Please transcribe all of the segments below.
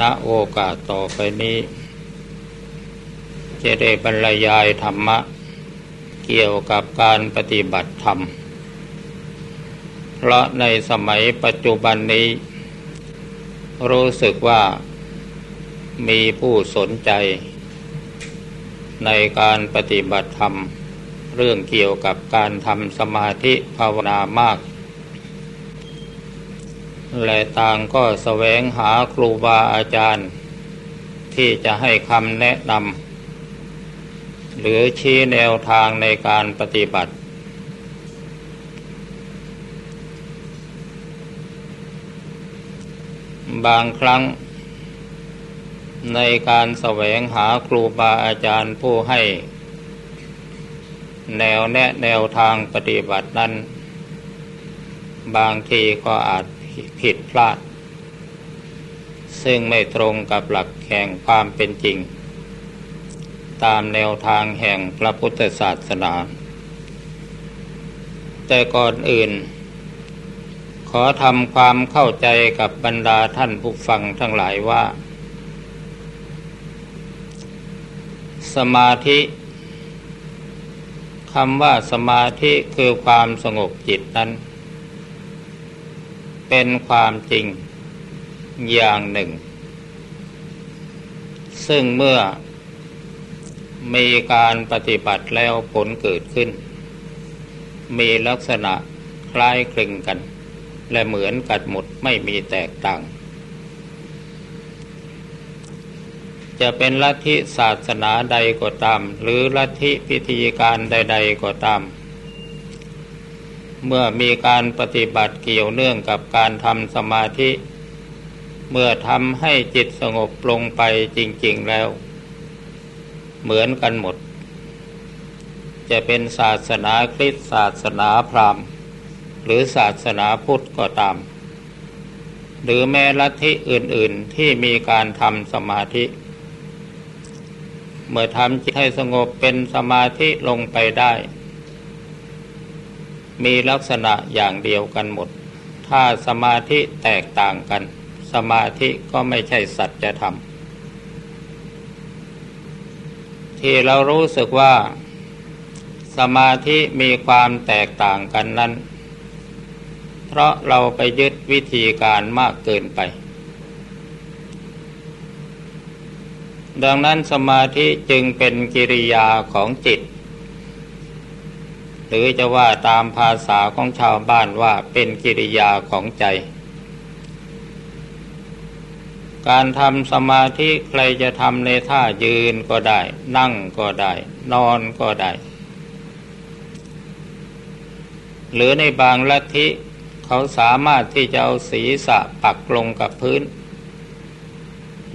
ณโอกาสต่อไปนี้ จะได้บรรยายธรรมะ เกี่ยวกับการปฏิบัติธรรม เพราะในสมัยปัจจุบันนี้ รู้สึกว่ามีผู้สนใจ ในการปฏิบัติธรรม เรื่องเกี่ยวกับการทำสมาธิภาวนามาก และต่างก็แสวงหาครูบาอาจารย์ ที่จะให้คำแนะนำหรือชี้แนวทางในการปฏิบัติ บางครั้ง ในการแสวงหาครูบาอาจารย์ผู้ให้ แนวแนะแนวทางปฏิบัตินั้น บางทีก็อาจ ผิดพลาด ซึ่งไม่ตรงกับหลักแห่งความเป็นจริง ตามแนวทางแห่งพระพุทธศาสนา แต่ก่อนอื่น ขอทำความเข้าใจกับบรรดาท่านผู้ฟังทั้งหลายว่า สมาธิคำว่าสมาธิคือความสงบจิตนั้น เป็นความจริงอย่างหนึ่ง ซึ่งเมื่อมีการปฏิบัติแล้วผลเกิดขึ้น มีลักษณะคล้ายคลึงกัน และเหมือนกันหมดไม่มีแตกต่าง จะเป็นลัทธิศาสนาใดก็ตาม หรือลัทธิพิธีการใด ๆก็ตาม เมื่อมีการปฏิบัติเกี่ยวเนื่องกับการทำสมาธิ เมื่อทำให้จิตสงบลงไปจริง ๆแล้ว เหมือนกันหมด จะเป็นศาสนาคริสต์ศาสนาพราหมณ์ หรือศาสนาพุทธก็ตาม หรือแม้ลัทธิอื่น ๆที่มีการทำสมาธิ เมื่อทำจิตให้สงบเป็นสมาธิลงไปได้ มีลักษณะอย่างเดียวกันหมด ถ้าสมาธิแตกต่างกัน สมาธิก็ไม่ใช่สัจธรรมที่เรารู้สึกว่า สมาธิมีความแตกต่างกันนั้น เพราะเราไปยึดวิธีการมากเกินไป ดังนั้นสมาธิจึงเป็นกิริยาของจิต หรือจะว่าตามภาษาของชาวบ้านว่าเป็นกิริยาของใจ การทำสมาธิใครจะทำในท่ายืนก็ได้ นั่งก็ได้ นอนก็ได้ หรือในบางลัทธิเขาสามารถที่จะเอาศีรษะปักลงกับพื้น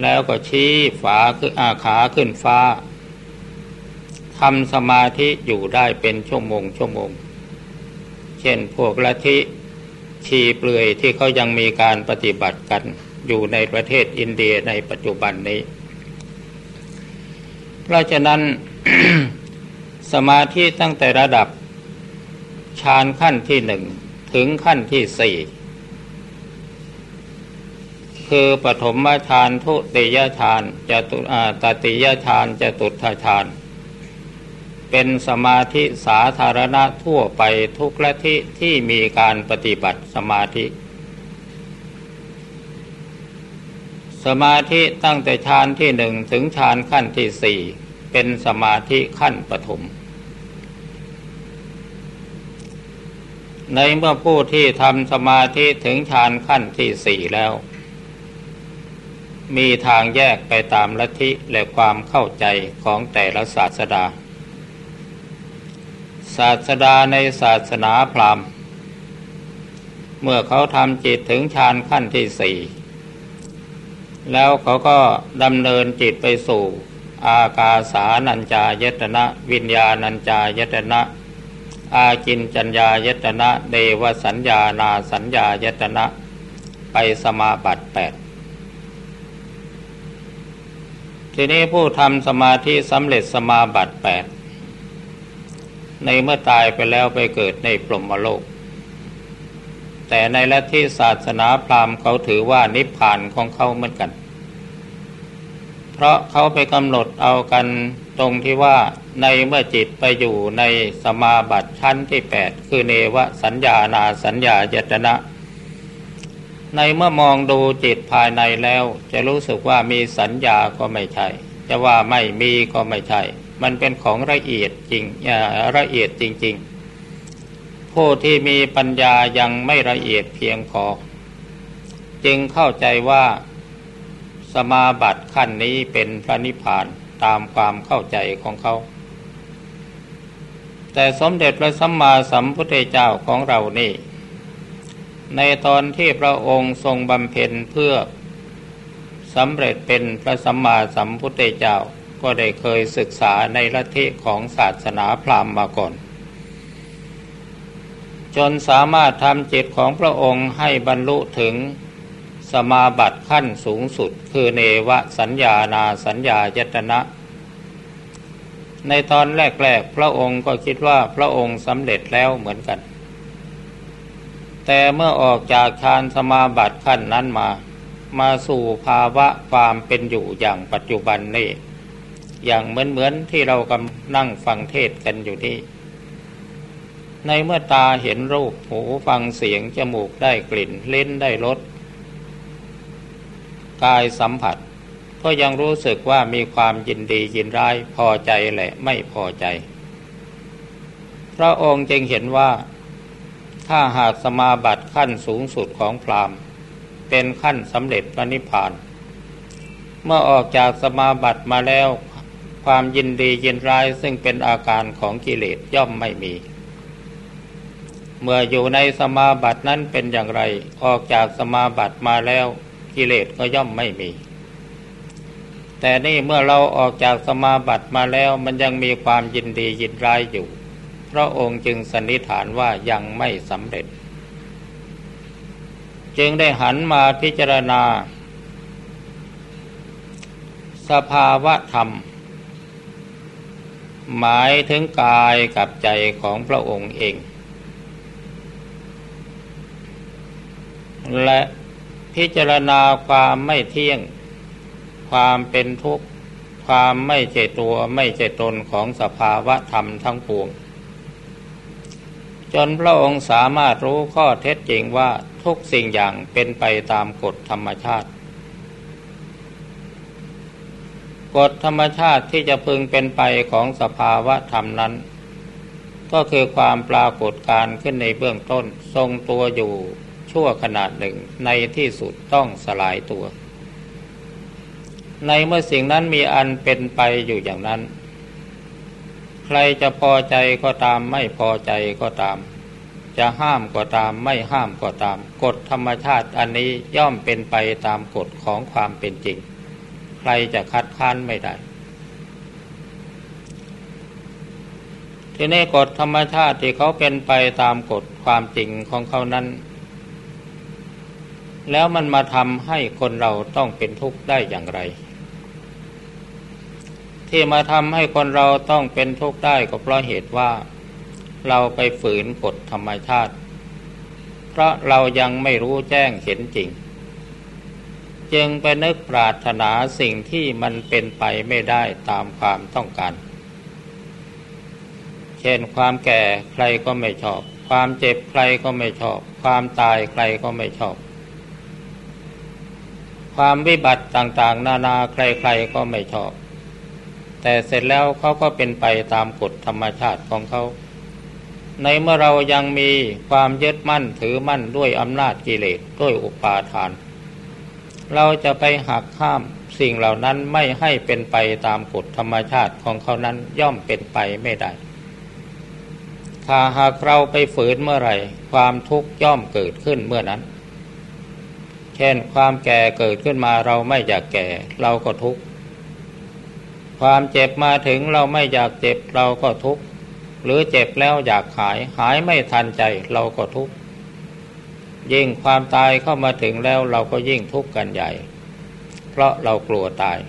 แล้วก็ชี้ฝาคืออาขาขึ้นฟ้า ทำสมาธิอยู่ได้เป็นชั่วโมงชั่วโมง เช่นพวกละทิชีเปลือยที่เขายังมีการปฏิบัติกันอยู่ในประเทศอินเดียในปัจจุบันนี้ เพราะฉะนั้นสมาธิตั้งแต่ระดับฌานขั้นที่หนึ่งถึงขั้นที่สี่คือปฐมฌานทุติยฌานจตุตติยฌานจตุทฌาน เป็นสมาธิสาธารณะทั่วไปทุกละทิที่มีการปฏิบัติสมาธิ สมาธิตั้งแต่ฌานที่หนึ่งถึงฌานขั้นที่สี่เป็นสมาธิขั้นปฐมในเมื่อผู้ที่ทำสมาธิถึงฌานขั้นที่สี่แล้ว มีทางแยกไปตามลัทธิและความเข้าใจของแต่ละศาสดา ศาสดาในศาสนาพราหมณ์ เมื่อเขาทำจิตถึงฌานขั้นที่สี่แล้วเขาก็ดำเนินจิตไปสู่ อากาสานัญจายตนะ วิญญาณัญจายตนะ อากินจัญญายตนะ เดวสัญญานาสัญญายตนะ ไปสมาบัติแปดทีนี้ผู้ทำสมาธิสำเร็จสมาบัติแปด ในเมื่อตายไปแล้วไปเกิดในปรมโลก แต่ในลัทธิศาสนาพราหมณ์เขาถือว่านิพพานของเขาเหมือนกัน เพราะเขาไปกำหนดเอากันตรงที่ว่าในเมื่อจิตไปอยู่ในสมาบัติชั้นที่แปดคือเนวสัญญานาสัญญาเจตนะ ในเมื่อมองดูจิตภายในแล้ว จะรู้สึกว่ามีสัญญาก็ไม่ใช่ จะว่าไม่มีก็ไม่ใช่ มันเป็นของละเอียดจริงละเอียดจริง ๆ ผู้ที่มีปัญญายังไม่ละเอียดเพียงพอ จึงเข้าใจว่าสมาบัติขั้นนี้เป็นพระนิพพานตามความเข้าใจของเขา แต่สมเด็จพระสัมมาสัมพุทธเจ้าของเรานี่ ในตอนที่พระองค์ทรงบำเพ็ญเพื่อสำเร็จเป็นพระสัมมาสัมพุทธเจ้า ก็ได้เคยศึกษาในลัทธิของศาสนาพราหมณ์มาก่อน จนสามารถทำจิตของพระองค์ให้บรรลุถึงสมาบัติขั้นสูงสุด คือเนวสัญญานาสัญญายตนะ ในตอนแรก ๆ พระองค์ก็คิดว่าพระองค์สำเร็จแล้วเหมือนกัน แต่เมื่อออกจากฌานสมาบัติขั้นนั้นมา มาสู่ภาวะความเป็นอยู่อย่างปัจจุบันนี่ อย่างเหมือนเหมือนที่เรากำนั่งฟังเทศกันอยู่นี่ในเมื่อตาเห็นรูปหูฟังเสียง จมูกได้กลิ่นเล่นได้รสกายสัมผัส ก็ยังรู้สึกว่ามีความยินดียินร้ายพอใจแหละไม่พอใจ พระองค์จึงเห็นว่า ถ้าหากสมาบัติขั้นสูงสุดของพรามเป็นขั้นสำเร็จพระนิพพาน เมื่อออกจากสมาบัติมาแล้ว ความยินดียินร้ายซึ่งเป็นอาการของกิเลสย่อมไม่มี เมื่ออยู่ในสมาบัตินั้นเป็นอย่างไรออกจากสมาบัติมาแล้วกิเลสก็ย่อมไม่มี แต่นี่เมื่อเราออกจากสมาบัติมาแล้วมันยังมีความยินดียินร้ายอยู่พระองค์จึงสันนิษฐานว่ายังไม่สำเร็จ จึงได้หันมาพิจารณา สภาวะธรรม หมายถึงกายกับใจของพระองค์เอง และพิจารณาความไม่เที่ยง ความเป็นทุกข์ ความไม่เจตัวไม่เจตนของสภาวะธรรมทั้งปวง จนพระองค์สามารถรู้ข้อเท็จจริงว่าทุกสิ่งอย่างเป็นไปตามกฎธรรมชาติ กฎธรรมชาติที่จะพึงเป็นไปของสภาวะธรรมนั้น ก็คือความปรากฏการขึ้นในเบื้องต้น ทรงตัวอยู่ชั่วขนาดหนึ่งในที่สุดต้องสลายตัว ในเมื่อสิ่งนั้นมีอันเป็นไปอยู่อย่างนั้น ใครจะพอใจก็ตามไม่พอใจก็ตาม จะห้ามก็ตามไม่ห้ามก็ตาม กฎธรรมชาติอันนี้ย่อมเป็นไปตามกฎของความเป็นจริง รจะคัดค้านไม่ได้ ทีนี้กฎธรรมชาติที่เขาเป็นไปตามกฎความจริงของเขานั้น แล้วมันมาทำให้คนเราต้องเป็นทุกข์ได้อย่างไร ที่มาทำให้คนเราต้องเป็นทุกข์ได้ก็เพราะเหตุว่า เราไปฝืนกฎธรรมชาติ เพราะเรายังไม่รู้แจ้งเห็นจริง จึงไปนึกปรารถนาสิ่งที่มันเป็นไปไม่ได้ตามความต้องการ เช่นความแก่ใครก็ไม่ชอบ ความเจ็บใครก็ไม่ชอบ ความตายใครก็ไม่ชอบ ความวิบัติต่างๆ นานาใครๆก็ไม่ชอบ แต่เสร็จแล้วเขาก็เป็นไปตามกฎธรรมชาติของเขา ในเมื่อเรายังมีความยึดมั่นถือมั่นด้วยอำนาจกิเลสด้วยอุปาทานเเราจะไปหักห้ามสิ่งเหล่านั้นไม่ให้เป็นไปตามกฎธรรมชาติของเขานั้นย่อมเป็นไปไม่ได้ ถ้าหากเราไปฝืนเมื่อไหร่ ความทุกข์ย่อมเกิดขึ้นเมื่อนั้น เช่นความแก่เกิดขึ้นมาเราไม่อยากแก่เราก็ทุกข์ ความเจ็บมาถึงเราไม่อยากเจ็บเราก็ทุกข์ หรือเจ็บแล้วอยากหายหายไม่ทันใจเราก็ทุกข์ ยิ่งความตายเข้ามาถึงแล้วเราก็ยิ่งทุกข์กันใหญ่ เพราะเรากลัวตาย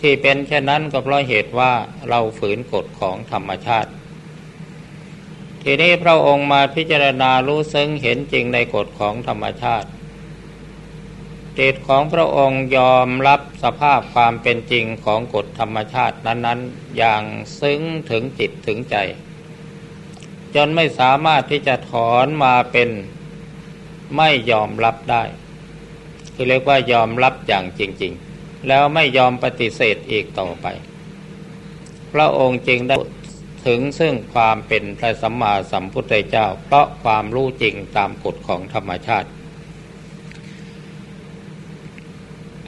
ที่เป็นเช่นนั้นก็เพราะเหตุว่าเราฝืนกฎของธรรมชาติ ทีนี้พระองค์มาพิจารณารู้ซึ้งเห็นจริงในกฎของธรรมชาติจิตของพระองค์ยอมรับสภาพความเป็นจริงของกฎธรรมชาตินั้น ๆ อย่างซึ้งถึงจิตถึงใจ จนไม่สามารถที่จะถอนมาเป็น ไม่ยอมรับได้ คือเรียกว่ายอมรับอย่างจริง ๆ แล้วไม่ยอมปฏิเสธอีกต่อไป พระองค์จึงได้ถึงซึ่งความเป็นพระสัมมาสัมพุทธเจ้า เพราะความรู้จริงตามกฎของธรรมชาติ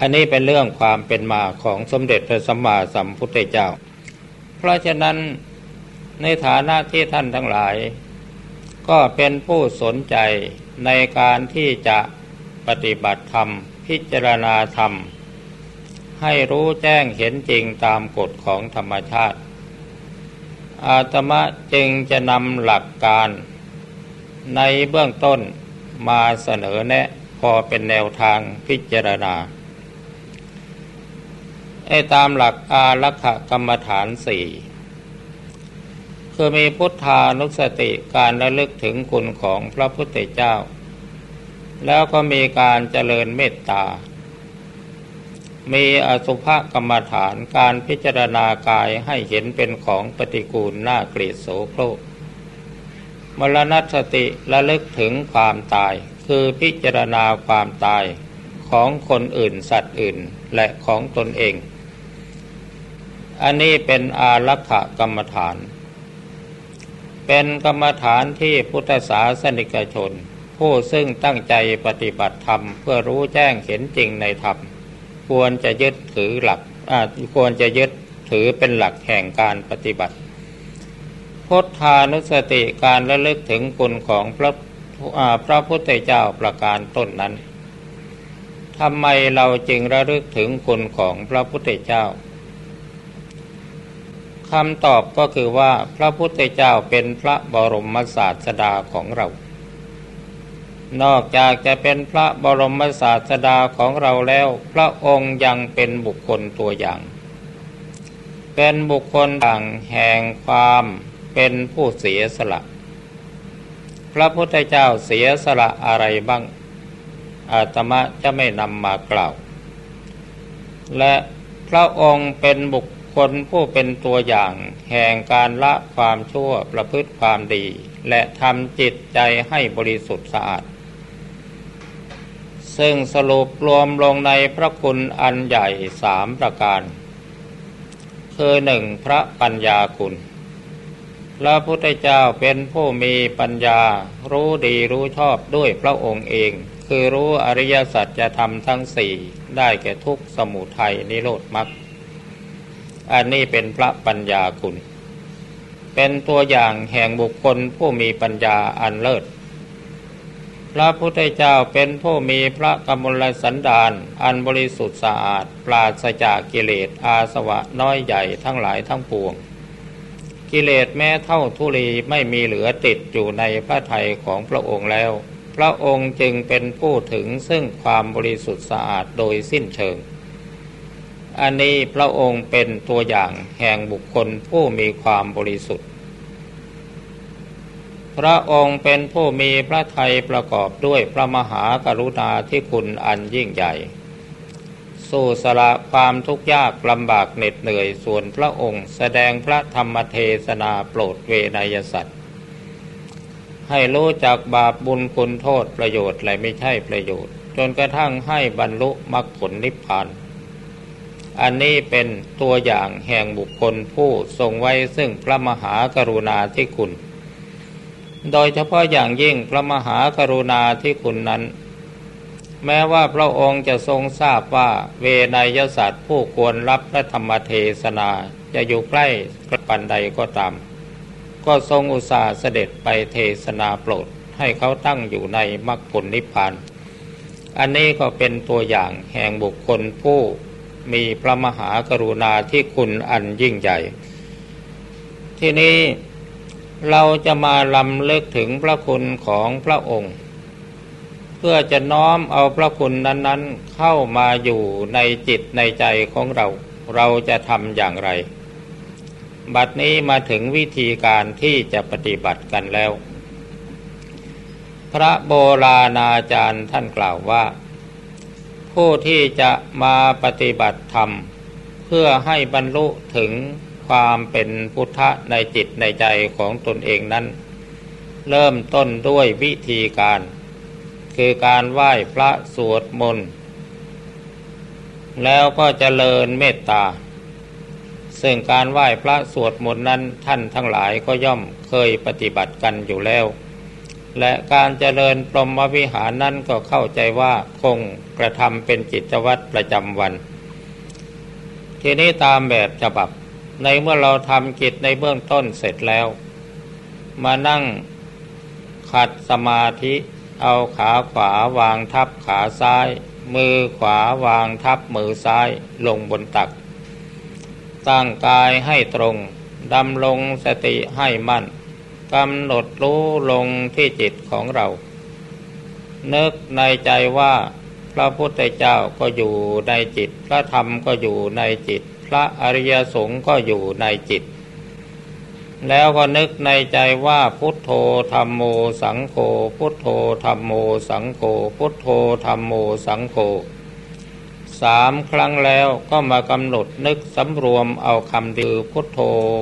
อันนี้เป็นเรื่องความเป็นมาของสมเด็จพระสัมมาสัมพุทธเจ้า เพราะฉะนั้นในฐานะที่ท่านทั้งหลาย ก็เป็นผู้สนใจ ในการที่จะปฏิบัติธรรม พิจารณาธรรม ให้รู้แจ้งเห็นจริงตามกฎของธรรมชาติ อาตมะจึงจะนำหลักการ ในเบื้องต้นมาเสนอแนะพอเป็นแนวทางพิจารณาไอ้ตามหลักอารักขกรรมฐานสี่ คือมีพุทธานุสติการระลึกถึงคุณของพระพุทธเจ้า แล้วก็มีการเจริญเมตตา มีอสุภกรรมฐานการพิจารณากายให้เห็นเป็นของปฏิกูลน่าเกลียดโสโครกมรณสติระลึกถึงความตาย คือพิจารณาความตายของคนอื่นสัตว์อื่นและของตนเอง อันนี้เป็นอารักขกรรมฐาน เป็นกรรมฐานที่พุทธศาสนิกชน ผู้ซึ่งตั้งใจปฏิบัติธรรม เพื่อรู้แจ้งเห็นจริงในธรรม ควรจะยึดถือหลักควรจะยึดถือเป็นหลักแห่งการปฏิบัติพุทธานุสติการระลึกถึงคุณของพระพระพุทธเจ้าประการต้นนั้นทำไมเราจึงระลึกถึงคุณของพระพุทธเจ้า คำตอบก็คือว่าพระพุทธเจ้าเป็นพระบรมศาสดาของเรา นอกจากจะเป็นพระบรมศาสดาของเราแล้ว พระองค์ยังเป็นบุคคลตัวอย่าง เป็นบุคคลต่างแห่งความเป็นผู้เสียสละ พระพุทธเจ้าเสียสละอะไรบ้าง อาตมะจะไม่นำมากล่าว และพระองค์เป็นบุค คนผู้เป็นตัวอย่างแห่งการละความชั่วประพฤติความดี และทำจิตใจให้บริสุทธิ์สะอาด ซึ่งสรุปรวมลงในพระคุณอันใหญ่สามประการ คือหนึ่งพระปัญญาคุณ พระพุทธเจ้าเป็นผู้มีปัญญา รู้ดีรู้ชอบด้วยพระองค์เอง คือรู้อริยสัจจะทำทั้งสี่ได้แก่ทุกสมุทัยนิโรธมรรค อันนี้เป็นพระปัญญาคุณ เป็นตัวอย่างแห่งบุคคลผู้มีปัญญาอันเลิศ พระพุทธเจ้าเป็นผู้มีพระกมลสันดาน อันบริสุทธิ์สะอาด ปราศจากกิเลสอาสวะน้อยใหญ่ทั้งหลายทั้งปวง กิเลสแม้เท่าทุลีไม่มีเหลือติดอยู่ในพระทัยของพระองค์แล้ว พระองค์จึงเป็นผู้ถึงซึ่งความบริสุทธิ์สะอาดโดยสิ้นเชิง อันนี้พระองค์เป็นตัวอย่างแห่งบุคคลผู้มีความบริสุทธิ์ พระองค์เป็นผู้มีพระทัยประกอบด้วยพระมหากรุณาที่คุณอันยิ่งใหญ่ สู้สละความทุกข์ยากลำบากเหน็ดเหนื่อยส่วนพระองค์แสดงพระธรรมเทศนาโปรดเวนยสัตว์ ให้รู้จักบาปบุญคุณโทษประโยชน์และไม่ใช่ประโยชน์ จนกระทั่งให้บรรลุมรรคผลนิพพาน อันนี้เป็นตัวอย่างแห่งบุคคลผู้ทรงไว้ซึ่งพระมหากรุณาธิคุณ โดยเฉพาะอย่างยิ่งพระมหากรุณาธิคุณนั้น แม้ว่าพระองค์จะทรงทราบว่าเวนยศาสตร์ผู้ควรรับพระธรรมเทศนาจะอยู่ใกล้กระปันใดก็ตาม ก็ทรงอุตส่าห์เสด็จไปเทศนาโปรดให้เขาตั้งอยู่ในมรรคผลนิพพาน อันนี้ก็เป็นตัวอย่างแห่งบุคคลผู้ มีพระมหากรุณาที่คุณอันยิ่งใหญ่ ที่นี้เราจะมาลำเลิกถึงพระคุณของพระองค์ เพื่อจะน้อมเอาพระคุณนั้น ๆ เข้ามาอยู่ในจิตในใจของเรา เราจะทำอย่างไร บัดนี้มาถึงวิธีการที่จะปฏิบัติกันแล้ว พระโบราณอาจารย์ท่านกล่าวว่า ผู้ที่จะมาปฏิบัติธรรม เพื่อให้บรรลุถึงความเป็นพุทธะในจิตในใจของตนเองนั้น เริ่มต้นด้วยวิธีการ คือการไหว้พระสวดมนต์แล้วก็เจริญเมตตา ซึ่งการไหว้พระสวดมนต์นั้นท่านทั้งหลายก็ย่อมเคยปฏิบัติกันอยู่แล้ว และการเจริญปรมวิหารนั้นก็เข้าใจว่าคงกระทำเป็นจิตวัตรประจำวัน ทีนี้ตามแบบฉบับ ในเมื่อเราทำกิจในเบื้องต้นเสร็จแล้ว มานั่งขัดสมาธิเอาขาขวาวางทับขาซ้าย มือขวาวางทับมือซ้ายลงบนตัก ตั้งกายให้ตรงดำลงสติให้มั่น กำหนดรู้ลงที่จิตของเรา นึกในใจว่าพระพุทธเจ้าก็อยู่ในจิต พระธรรมก็อยู่ในจิต พระอริยสงฆ์ก็อยู่ในจิต แล้วก็นึกในใจว่าพุทโธธรรมโมสังโฆพุทโธธรรมโมสังโฆพุทโธธรรมโมสังโฆ สามครั้งแล้วก็มากำหนดนึกสำรวมเอาคำดือพุทโธ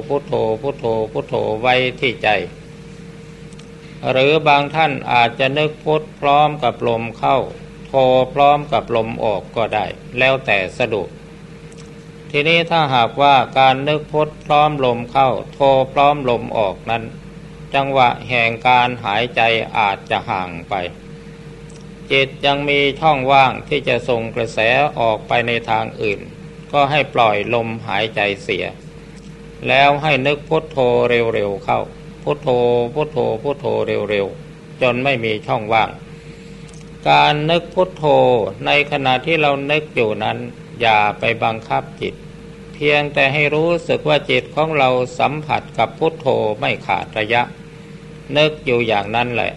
พุทโธพุทโธพุทโธไว้ที่ใจ หรือบางท่านอาจจะนึกพุทพร้อมกับลมเข้า โธพร้อมกับลมออกก็ได้ แล้วแต่สะดวกทีนี้ถ้าหากว่าการนึกพุทพร้อมลมเข้าโทพร้อมลมออกนั้น จังหวะแห่งการหายใจอาจจะห่างไป จิตยังมีช่องว่างที่จะส่งกระแสออกไปในทางอื่น ก็ให้ปล่อยลมหายใจเสีย แล้วให้นึกพุทโธเร็วๆเข้า พุทโธพุทโธพุทโธเร็วๆ จนไม่มีช่องว่าง การนึกพุทโธในขณะที่เรานึกอยู่นั้น อย่าไปบังคับจิต เพียงแต่ให้รู้สึกว่าจิตของเราสัมผัสกับพุทโธไม่ขาดระยะ นึกอยู่อย่างนั้นแหละ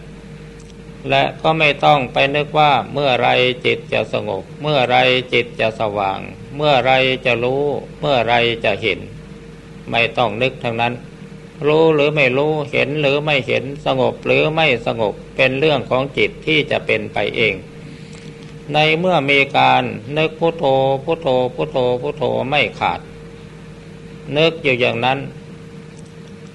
และก็ไม่ต้องไปนึกว่าเมื่อไรจิตจะสงบ เมื่อไรจิตจะสว่าง เมื่อไรจะรู้ เมื่อไรจะเห็น ไม่ต้องนึกทั้งนั้น รู้หรือไม่รู้เห็นหรือไม่เห็นสงบหรือไม่สงบเป็นเรื่องของจิตที่จะเป็นไปเอง ในเมื่อมีการนึกพุโทโธพุโทโธพุโทโธพุโทโธไม่ขาด นึกอยู่อย่างนั้น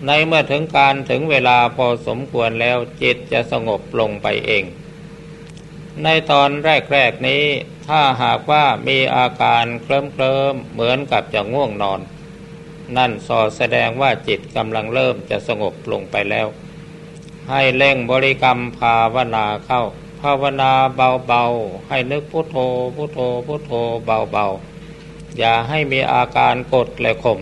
ในเมื่อถึงการถึงเวลาพอสมควรแล้วจิตจะสงบลงไปเอง ในตอนแรกๆนี้ถ้าหากว่ามีอาการเคลิ้มเคลิมเหมือนกับจะง่วงนอน นั่นสอแสดงว่าจิตกำลังเริ่มจะสงบลงไปแล้ว ให้เล่งบริกรรมภาวนาเข้า ภาวนาเบาๆ ให้นึกพุโทโธพุโทโธพุโทโธเบาๆ อย่าให้มีอาการกดและข่ม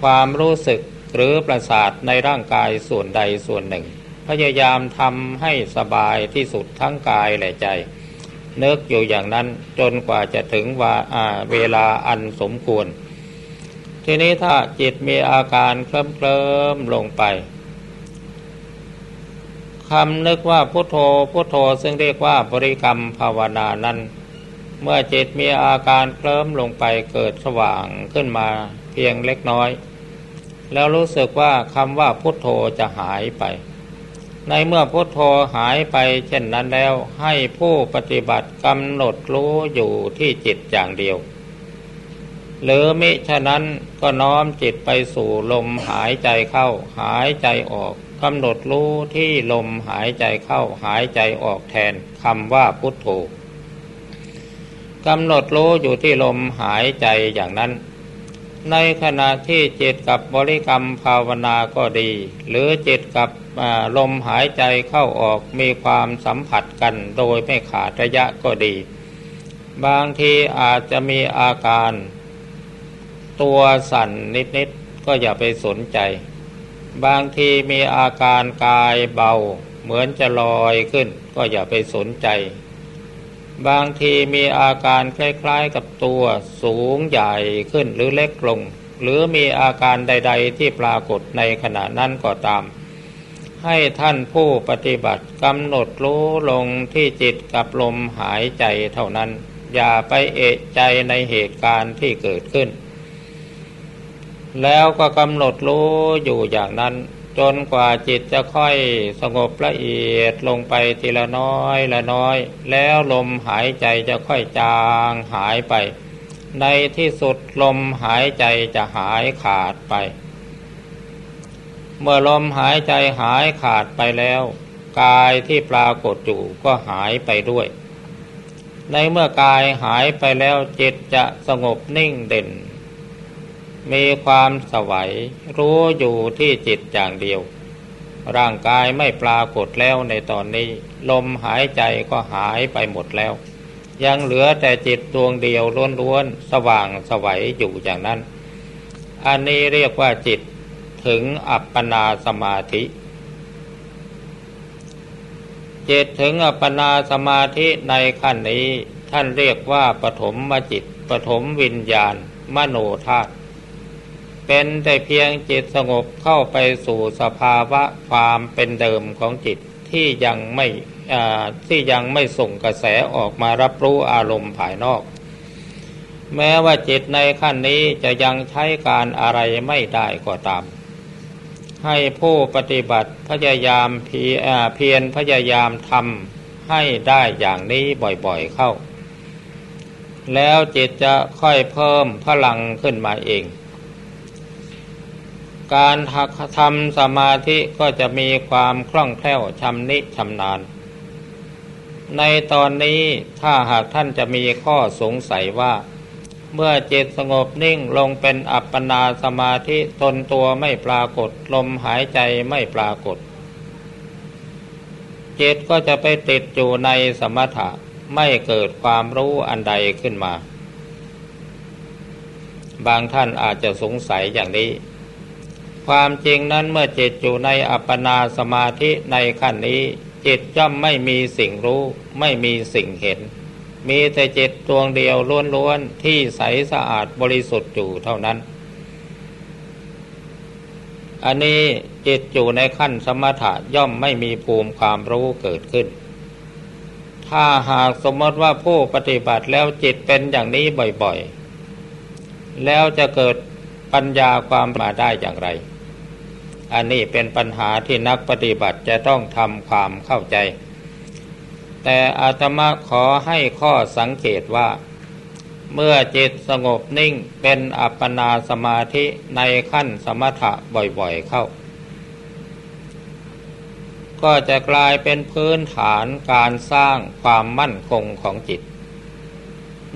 ความรู้สึก หรือประสาทในร่างกายส่วนใดส่วนหนึ่ง พยายามทำให้สบายที่สุดทั้งกายและใจนึกอยู่อย่างนั้นจนกว่าจะถึงว่าเวลาอันสมควร ทีนี้ถ้าจิตมีอาการเคลิ้มเคลิ้มลงไปคำนึกว่าพุทโธพุทโธซึ่งเรียกว่าบริกรรมภาวนานั้น เมื่อจิตมีอาการเคลิ้มลงไปเกิดสว่างขึ้นมาเพียงเล็กน้อย แล้วรู้สึกว่าคำว่าพุทโธจะหายไป ในเมื่อพุทโธหายไป เช่นนั้นแล้วให้ผู้ปฏิบัติกำหนดรู้อยู่ที่จิตอย่างเดียว หรือมิฉะนั้นก็น้อมจิตไปสู่ลมหายใจเข้า หายใจออกกำหนดรู้ที่ลมหายใจเข้าหายใจออกแทนคำว่าพุทโธกำหนดรู้อยู่ที่ลมหายใจอย่างนั้น ในขณะที่จิตกับบริกรรมภาวนาก็ดี หรือจิตกับลมหายใจเข้าออกมีความสัมผัสกันโดยไม่ขาดระยะก็ดี บางทีอาจจะมีอาการ ตัวสั่นนิดๆก็อย่าไปสนใจ บางทีมีอาการกายเบา เหมือนจะลอยขึ้น ก็อย่าไปสนใจ บางทีมีอาการคล้ายๆกับตัวสูงใหญ่ขึ้นหรือเล็กลง หรือมีอาการใด ๆ ที่ปรากฏในขณะนั้นก็ตาม ให้ท่านผู้ปฏิบัติกำหนดรู้ลงที่จิตกับลมหายใจเท่านั้น อย่าไปเอะใจในเหตุการณ์ที่เกิดขึ้น แล้วก็กำหนดรู้อยู่อย่างนั้น จนกว่าจิตจะค่อยสงบละเอียดลงไปทีละน้อยละน้อย แล้วลมหายใจจะค่อยจางหายไป ในที่สุดลมหายใจจะหายขาดไป เมื่อลมหายใจหายขาดไปแล้ว กายที่ปรากฏอยู่ก็หายไปด้วย ในเมื่อกายหายไปแล้วจิตจะสงบนิ่งเด่น มีความสวัย รู้อยู่ที่จิตอย่างเดียว ร่างกายไม่ปรากฏแล้วในตอนนี้ ลมหายใจก็หายไปหมดแล้ว ยังเหลือแต่จิตดวงเดียวล้วนๆสว่างสวัยอยู่อย่างนั้น อันนี้เรียกว่าจิตถึงอัปปนาสมาธิจิตถึงอัปปนาสมาธิในขั้นนี้ ท่านเรียกว่าปฐมมจิตปฐมวิญญาณ มโนธาตุ เป็นแต่เพียงจิตสงบเข้าไปสู่สภาวะความเป็นเดิมของจิตที่ยังไม่ที่ยังไม่ส่งกระแสออกมารับรู้อารมณ์ภายนอก แม้ว่าจิตในขั้นนี้จะยังใช้การอะไรไม่ได้ก็ตาม ให้ผู้ปฏิบัติพยายามเพียรพยายามทำให้ได้อย่างนี้บ่อยๆเข้า แล้วจิตจะค่อยเพิ่มพลังขึ้นมาเอง การทำสมาธิก็จะมีความคล่องแคล่วชำนิชำนาญ ในตอนนี้ถ้าหากท่านจะมีข้อสงสัยว่า เมื่อจิตสงบนิ่งลงเป็นอัปปนาสมาธิตนตัวไม่ปรากฏ ลมหายใจไม่ปรากฏ จิตก็จะไปติดอยู่ในสมถะไม่เกิดความรู้อันใดขึ้นมา บางท่านอาจจะสงสัยอย่างนี้ ความจริงนั้นเมื่อจิตอยู่ในอัปปนาสมาธิในขั้นนี้ จิตย่อมไม่มีสิ่งรู้ ไม่มีสิ่งเห็น มีแต่จิตดวงเดียวล้วนๆที่ใสสะอาดบริสุทธิ์อยู่เท่านั้น อันนี้จิตอยู่ในขั้นสมถะย่อมไม่มีภูมิความรู้เกิดขึ้น ถ้าหากสมมติว่าผู้ปฏิบัติแล้วจิตเป็นอย่างนี้บ่อยๆ แล้วจะเกิดปัญญาความมาได้อย่างไร อันนี้เป็นปัญหาที่นักปฏิบัติจะต้องทำความเข้าใจ แต่อาตมาขอให้ข้อสังเกตว่า เมื่อจิตสงบนิ่งเป็นอัปปนาสมาธิในขั้นสมถะบ่อยๆเข้า ก็จะกลายเป็นพื้นฐานการสร้างความมั่นคงของจิต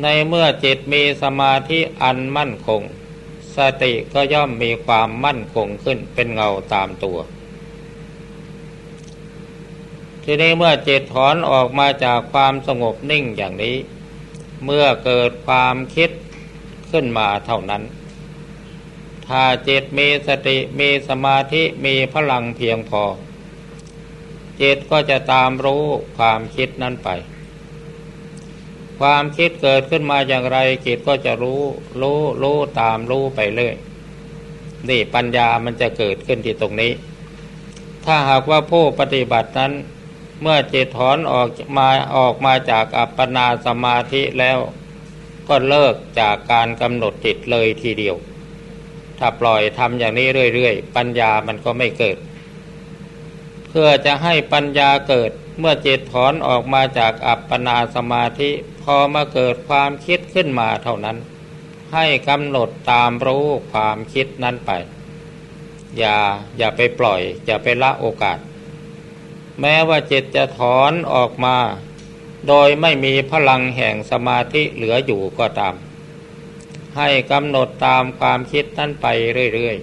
ในเมื่อจิตมีสมาธิอันมั่นคง สติก็ย่อมมีความมั่นคงขึ้นเป็นเงาตามตัว ทีนี้เมื่อจิตถอนออกมาจากความสงบนิ่งอย่างนี้ เมื่อเกิดความคิดขึ้นมาเท่านั้น ถ้าจิตมีสติมีสมาธิมีพลังเพียงพอจิตก็จะตามรู้ความคิดนั้นไป ความคิดเกิดขึ้นมาอย่างไรจิตก็จะรู้ รู้รู้ตามรู้ไปเรื่อยนี่ปัญญามันจะเกิดขึ้นที่ตรงนี้ ถ้าหากว่าผู้ปฏิบัตินั้น เมื่อจิตถอนออกมาออกมาจากอัปปนาสมาธิแล้ว ก็เลิกจากการกำหนดจิตเลยทีเดียว ถ้าปล่อยทำอย่างนี้เรื่อยๆ ปัญญามันก็ไม่เกิด เพื่อจะให้ปัญญาเกิด เมื่อจิตถอนออกมาจากอัปปนาสมาธิ พอมาเกิดความคิดขึ้นมาเท่านั้น ให้กำหนดตามรู้ความคิดนั้นไป อย่าอย่าไปปล่อย อย่าไปละโอกาส แม้ว่าจิตจะถอนออกมา โดยไม่มีพลังแห่งสมาธิเหลืออยู่ก็ตาม ให้กำหนดตามความคิดนั้นไปเรื่อย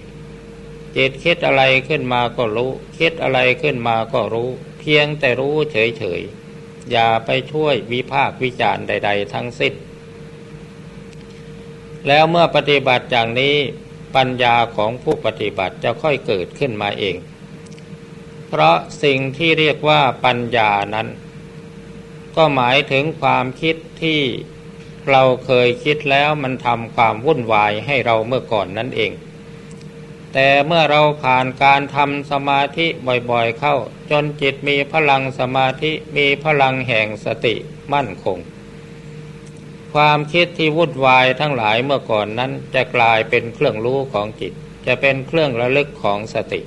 ๆจิตคิดอะไรขึ้นมาก็รู้ คิดอะไรขึ้นมาก็รู้ พียงแต่รู้เฉยๆ อย่าไปช่วยวิพากวิจารณ์ใด ๆ ทั้งสิ้น แล้วเมื่อปฏิบัติอย่างนี้ปัญญาของผู้ปฏิบัติจะค่อยเกิดขึ้นมาเอง เพราะสิ่งที่เรียกว่าปัญญานั้น ก็หมายถึงความคิดที่เราเคยคิดแล้วมันทำความวุ่นวายให้เราเมื่อก่อนนั่นเอง แต่เมื่อเราผ่านการทำสมาธิบ่อยๆเข้า จนจิตมีพลังสมาธิมีพลังแห่งสติมั่นคง ความคิดที่วุ่นวายทั้งหลายเมื่อก่อนนั้นจะกลายเป็นเครื่องรู้ของจิต จะเป็นเครื่องระลึกของสติ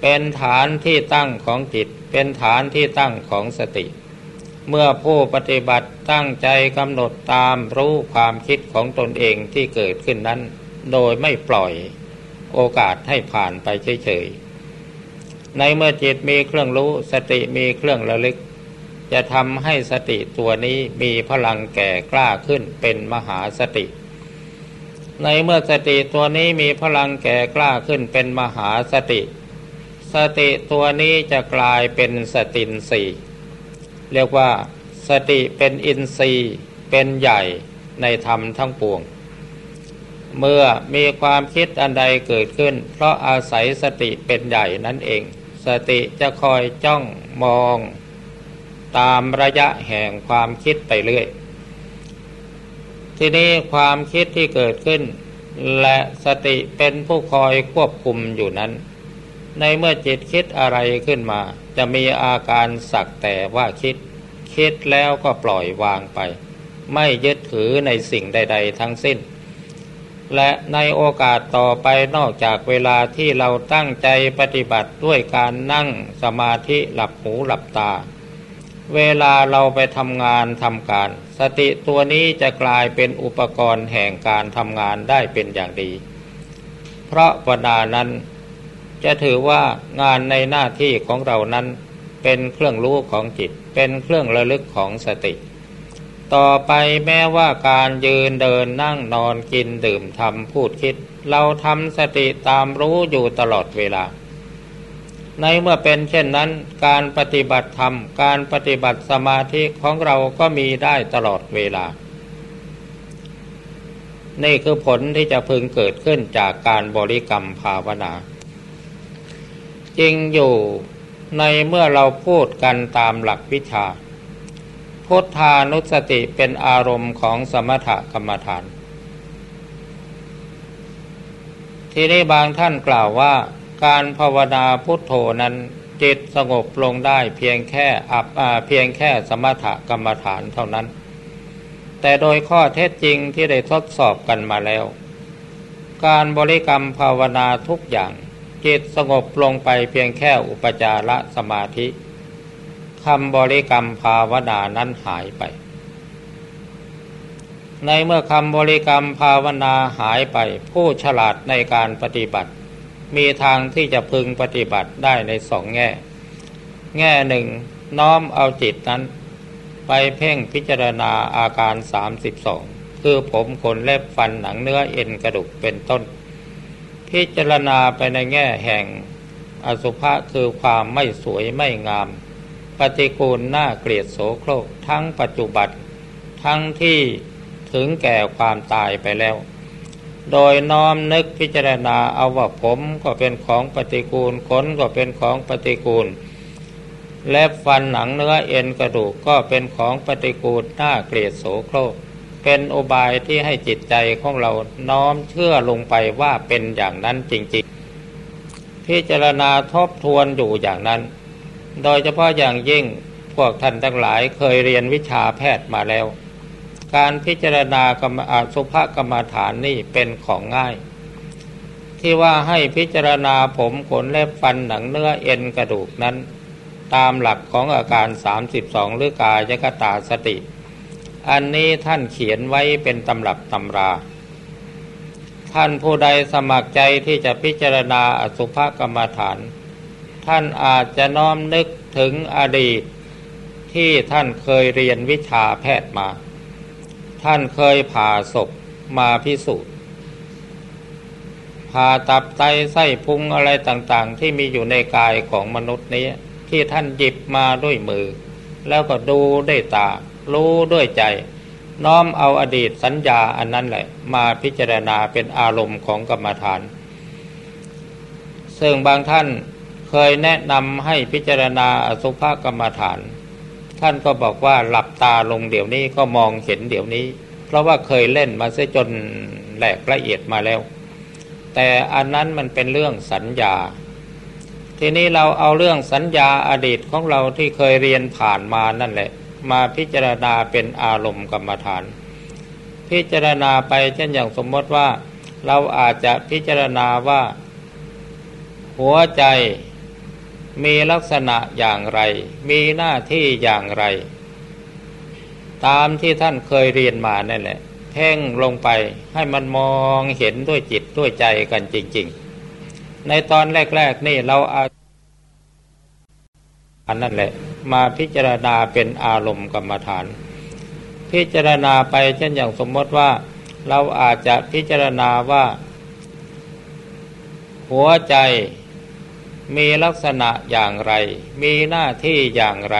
เป็นฐานที่ตั้งของจิต เป็นฐานที่ตั้งของสติ เมื่อผู้ปฏิบัติตั้งใจกำหนดตามรู้ความคิดของตนเองที่เกิดขึ้นนั้น โดยไม่ปล่อย โอกาสให้ผ่านไปเฉยๆ ในเมื่อจิตมีเครื่องรู้สติมีเครื่องระลึก จะทำให้สติตัวนี้มีพลังแก่กล้าขึ้นเป็นมหาสติ ในเมื่อสติตัวนี้มีพลังแก่กล้าขึ้นเป็นมหาสติ สติตัวนี้จะกลายเป็นสตินสีเรียกว่าสติเป็นอินทรีย์เป็นใหญ่ในธรรมทั้งปวง เมื่อมีความคิดอันใดเกิดขึ้น เพราะอาศัยสติเป็นใหญ่นั่นเอง สติจะคอยจ้องมอง ตามระยะแห่งความคิดไปเรื่อย ทีนี้ความคิดที่เกิดขึ้น และสติเป็นผู้คอยควบคุมอยู่นั้น ในเมื่อจิตคิดอะไรขึ้นมา จะมีอาการสักแต่ว่าคิด คิดแล้วก็ปล่อยวางไป ไม่ยึดถือในสิ่งใด ๆ ทั้งสิ้น และในโอกาสต่อไปนอกจากเวลาที่เราตั้งใจปฏิบัติด้วยการนั่งสมาธิหลับหูหลับตา เวลาเราไปทำงานทำการ สติตัวนี้จะกลายเป็นอุปกรณ์แห่งการทำงานได้เป็นอย่างดี เพราะวนานั้นจะถือว่างานในหน้าที่ของเรานั้นเป็นเครื่องรู้ของจิต เป็นเครื่องระลึกของสติ ต่อไปแม้ว่าการยืนเดินนั่งนอนกินดื่มทำพูดคิด เราทำสติตามรู้อยู่ตลอดเวลา ในเมื่อเป็นเช่นนั้น การปฏิบัติธรรม การปฏิบัติสมาธิของเราก็มีได้ตลอดเวลา นี่คือผลที่จะพึงเกิดขึ้นจากการบริกรรมภาวนา จริงอยู่ในเมื่อเราพูดกันตามหลักวิชา พุทธานุสติเป็นอารมณ์ของสมถกรรมฐาน ทีนี้บางท่านกล่าวว่า การภาวนาพุทโธนั้นจิตสงบลงได้เพียงแค่อับเพียงแค่สมถกรรมฐานเท่านั้น แต่โดยข้อเท็จจริงที่ได้ทดสอบกันมาแล้ว การบริกรรมภาวนาทุกอย่างจิตสงบลงไปเพียงแค่อุปจารสมาธิ คำบริกรรมภาวนานั้นหายไป ในเมื่อคำบริกรรมภาวนาหายไป ผู้ฉลาดในการปฏิบัติ มีทางที่จะพึงปฏิบัติได้ในสองแง่ แง่หนึ่งน้อมเอาจิตนั้น ไปเพ่งพิจารณาอาการสามสิบสองคือผมขนเล็บฟันหนังเนื้อเอ็นกระดูกเป็นต้น พิจารณาไปในแง่แห่งอสุภะคือความไม่สวยไม่งาม ปฏิกูลน่าเกลียดโสโครกทั้งปัจจุบันทั้งที่ถึงแก่ความตายไปแล้ว โดยน้อมนึกพิจารณาเอาว่าผมก็เป็นของปฏิกูลขนก็เป็นของปฏิกูล และฟันหนังเนื้อเอ็นกระดูกก็เป็นของปฏิกูลน่าเกลียดโสโครกเป็นอุบายที่ให้จิตใจของเราน้อมเชื่อลงไปว่าเป็นอย่างนั้นจริง ๆ พิจารณาทบทวนอยู่อย่างนั้น โดยเฉพาะอย่างยิ่งพวกท่านทั้งหลายเคยเรียนวิชาแพทย์มาแล้ว การพิจารณากรรมสุภกรรมฐานนี่เป็นของง่าย ที่ว่าให้พิจารณาผมขนเล็บฟันหนังเนื้อเอ็นกระดูกนั้น ตามหลักของอาการ 32 หรือกายกตาสติ อันนี้ท่านเขียนไว้เป็นตำรับตำรา ท่านผู้ใดสมัครใจที่จะพิจารณาอสุภกรรมฐาน ท่านอาจจะน้อมนึกถึงอดีต ที่ท่านเคยเรียนวิชาแพทย์มา ท่านเคยผ่าศพมาพิสูจน์ผ่าตับไตไส้พุงอะไรต่างๆ ที่มีอยู่ในกายของมนุษย์นี้ ที่ท่านหยิบมาด้วยมือ แล้วก็ดูด้วยตา รู้ด้วยใจ น้อมเอาอดีตสัญญาอันนั้นแหละ มาพิจารณาเป็นอารมณ์ของกรรมฐาน ซึ่งบางท่าน ยแนะนำให้พิจารณาอสุภกรรมฐาน ท่านก็บอกว่าหลับตาลงเดี๋ยวนี้ก็มองเห็นเดี๋ยวนี้ เพราะว่าเคยเล่นมาเสียจนแหลกละเอียดมาแล้ว แต่อันนั้นมันเป็นเรื่องสัญญา ทีนี้เราเอาเรื่องสัญญาอดีตของเราที่เคยเรียนผ่านมานั่นแหละ มาพิจารณาเป็นอารมณ์กรรมฐาน พิจารณาไปเช่นอย่างสมมติว่า เราอาจจะพิจารณาว่า หัวใจ มีลักษณะอย่างไร มีหน้าที่อย่างไร ตามที่ท่านเคยเรียนมานั่นแหละเพ่งลงไปให้มันมองเห็นด้วยจิตด้วยใจกันจริง ๆ ในตอนแรก ๆ นี่เราอาอันนั่นแหละ มาพิจารณาเป็นอารมณ์กรรมฐาน พิจารณาไปเช่นอย่างสมมติว่า เราอาจจะพิจารณาว่า หัวใจ มีลักษณะอย่างไร มีหน้าที่อย่างไร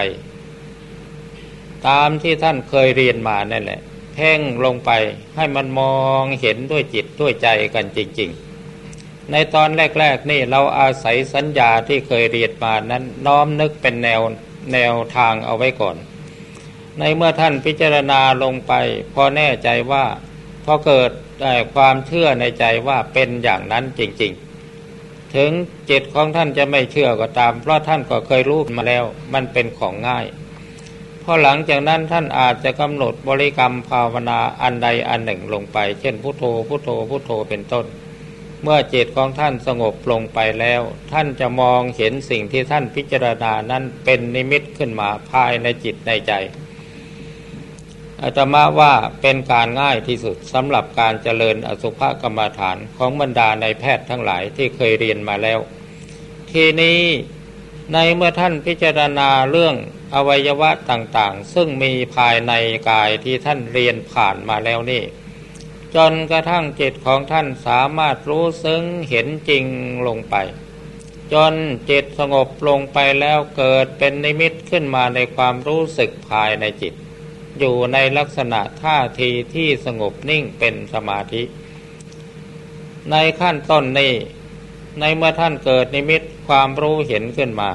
ตามที่ท่านเคยเรียนมานั่นแหละเพ่งลงไปให้มันมองเห็นด้วยจิตด้วยใจกันจริง ๆ ในตอนแรก ๆ นี่เราอาศัยสัญญาที่เคยเรียนมานั้นน้อมนึกเป็นแนวแนวทางเอาไว้ก่อน ในเมื่อท่านพิจารณาลงไป พอแน่ใจว่าพอเกิดความเชื่อในใจว่าเป็นอย่างนั้นจริง ๆ ถึงจิตของท่านจะไม่เชื่อก็ตาม เพราะท่านก็เคยรู้มาแล้ว มันเป็นของง่ายพอหลังจากนั้นท่านอาจจะกำหนดบริกรรมภาวนาอันใดอันหนึ่งลงไป เช่นพุโทโธพุโทโธพุโทโธเป็นต้น เมื่อจิตของท่านสงบลงไปแล้ว ท่านจะมองเห็นสิ่งที่ท่านพิจารณานั้นเป็นนิมิตขึ้นมาภายในจิตในใจ อาตมาว่าเป็นการง่ายที่สุดสำหรับการเจริญอสุภกรรมฐานของบรรดาในแพทย์ทั้งหลายที่เคยเรียนมาแล้ว ทีนี้ในเมื่อท่านพิจารณาเรื่องอวัยวะต่างๆ ซึ่งมีภายในกายที่ท่านเรียนผ่านมาแล้วนี่ จนกระทั่งจิตของท่านสามารถรู้ซึ้งเห็นจริงลงไป จนจิตสงบลงไปแล้วเกิดเป็นนิมิตขึ้นมาในความรู้สึกภายในจิต อยู่ในลักษณะท่าทีที่สงบนิ่งเป็นสมาธิ ในขั้นต้นนี้ ในเมื่อท่านเกิดนิมิตความรู้เห็นขึ้นมา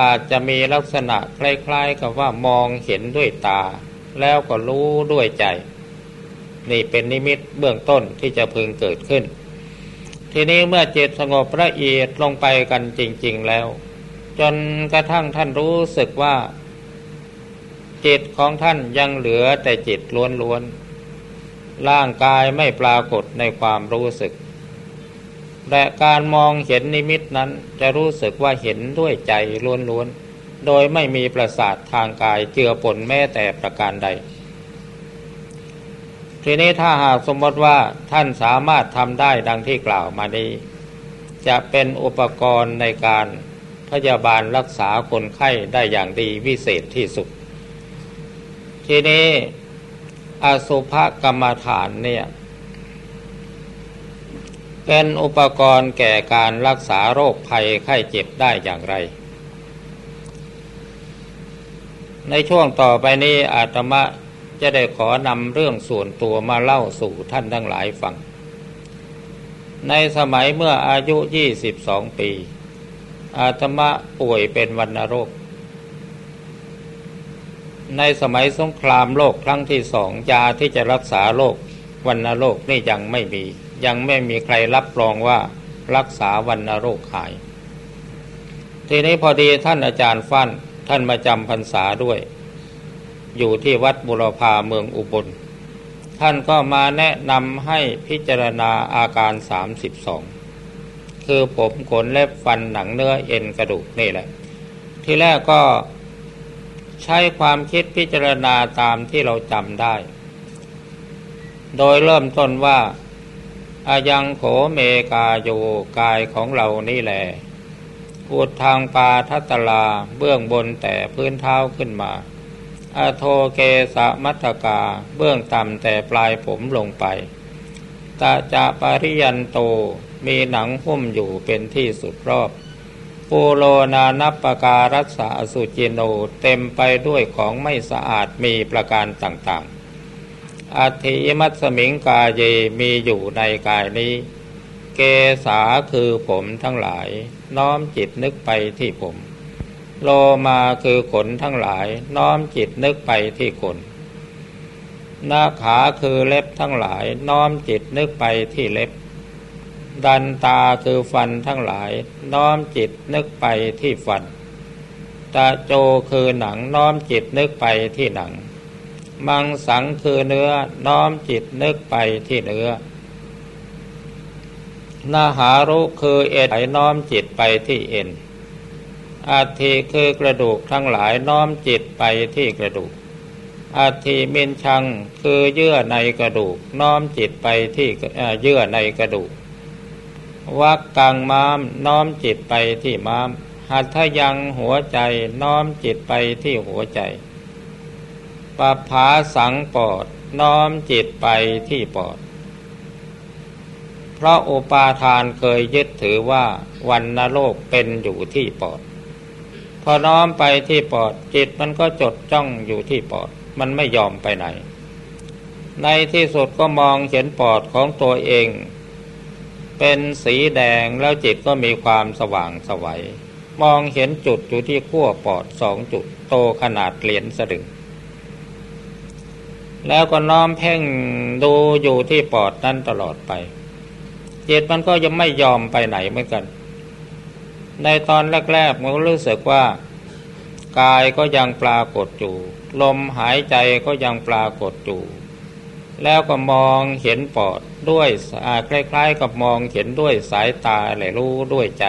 อาจจะมีลักษณะคล้ายๆกับว่ามองเห็นด้วยตา แล้วก็รู้ด้วยใจ นี่เป็นนิมิตเบื้องต้นที่จะพึงเกิดขึ้น ทีนี้เมื่อจิตสงบละเอียดลงไปกันจริง ๆแล้ว จนกระทั่งท่านรู้สึกว่า จิตของท่านยังเหลือแต่จิตล้วนๆ ร่างกายไม่ปรากฏในความรู้สึก และการมองเห็นนิมิตนั้นจะรู้สึกว่าเห็นด้วยใจล้วนๆ โดยไม่มีประสาททางกายเจือปนแม้แต่ประการใด ทีนี้ถ้าหากสมมติว่าท่านสามารถทำได้ดังที่กล่าวมานี้ จะเป็นอุปกรณ์ในการพยาบาลรักษาคนไข้ได้อย่างดีวิเศษที่สุด ทีนี้ อสุภกรรมฐานเนี่ย เป็นอุปกรณ์แก่การรักษาโรคภัยไข้เจ็บได้อย่างไร ในช่วงต่อไปนี้อาตมาจะได้ขอนำเรื่องส่วนตัวมาเล่าสู่ท่านทั้งหลายฟัง ในสมัยเมื่ออายุ 22 ปี อาตมาป่วยเป็นวัณโรค ในสมัยสงครามโลกครั้งที่สองยาที่จะรักษาโรควันโรคนี่ยังไม่มี ยังไม่มีใครรับรองว่ารักษาวันโรคหาย ทีนี้พอดีท่านอาจารย์ฟั่นท่านมาจำพรรษาด้วย อยู่ที่วัดบุรพาเมืองอุบล ท่านก็มาแนะนำให้พิจารณาอาการสามสิบสองคือผมขนเล็บฟันหนังเนื้อเอ็นกระดูกนี่แหละ ที่แรกก็ ใช้ความคิดพิจารณาตามที่เราจำได้ โดยเริ่มต้นว่าอายังโขเมกาโยกายของเรานี่แหละอุดทางปาทัตลาเบื้องบนแต่พื้นเท้าขึ้นมาอโทเกสะมัตกาเบื้องต่ำแต่ปลายผมลงไปตาจะปริยันโตมีหนังหุ้มอยู่เป็นที่สุดรอบ ปูโลนานับปการัสาสุจิโนเต็มไปด้วยของไม่สะอาดมีประการต่างๆอัติมัตสมิงกาเยมีอยู่ในกายนี้ เกษาคือผมทั้งหลาย น้อมจิตนึกไปที่ผม โลมาคือขนทั้งหลาย น้อมจิตนึกไปที่ขนหน้าขาคือเล็บทั้งหลาย น้อมจิตนึกไปที่เล็บ ดันตาคือฟันทั้งหลาย น้อมจิตนึกไปที่ฟัน ตาโจคือหนังน้อมจิตนึกไปที่หนัง มังสังคือเนื้อน้อมจิตนึกไปที่เนื้อนาหารุคือเอ็นน้อมจิตไปที่เอ็นอาทิคือกระดูกทั้งหลายน้อมจิตไปที่กระดูก อาทิมินชังคือเยื่อในกระดูก น้อมจิตไปที่เยื่อในกระดูก วักกังม้ามน้อมจิตไปที่ม้าม หัตถยังหัวใจน้อมจิตไปที่หัวใจปภาสังปอดน้อมจิตไปที่ปอด เพราะอุปาทานเคยยึดถือว่าวันนโลกเป็นอยู่ที่ปอด พอน้อมไปที่ปอด จิตมันก็จดจ้องอยู่ที่ปอด มันไม่ยอมไปไหน ในที่สุดก็มองเห็นปอดของตัวเอง เป็นสีแดงแล้วจิตก็มีความสว่างสวัย มองเห็นจุดอยู่ที่ขั้วปอดสองจุดโตขนาดเหรียญสลึง แล้วก็น้อมเพ่งดูอยู่ที่ปอดนั้นตลอดไป จิตมันก็ยังไม่ยอมไปไหนเหมือนกัน ในตอนแรกๆมันก็รู้สึกว่ากายก็ยังปรากฏอยู่ ลมหายใจก็ยังปรากฏอยู่ แล้วก็มองเห็นปอดด้วยคล้ายๆ กับมองเห็นด้วยสายตาและรู้ด้วยใจ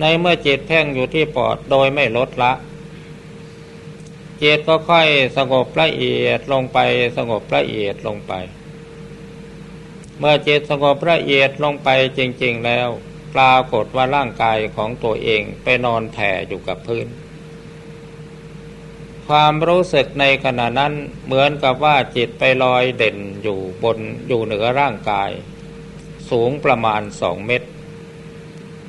ในเมื่อจิตเพ่งอยู่ที่ปอดโดยไม่ลดละจิตก็ค่อยสงบละเอียดลงไปสงบละเอียดลงไป เมื่อจิตสงบละเอียดลงไปจริง ๆ แล้ว ปรากฏว่าร่างกายของตัวเองไปนอนแผ่อยู่กับพื้น ความรู้สึกในขณะนั้นเหมือนกับว่าจิตไปลอยเด่นอยู่บนอยู่เหนือร่างกาย สูงประมาณสองเมตร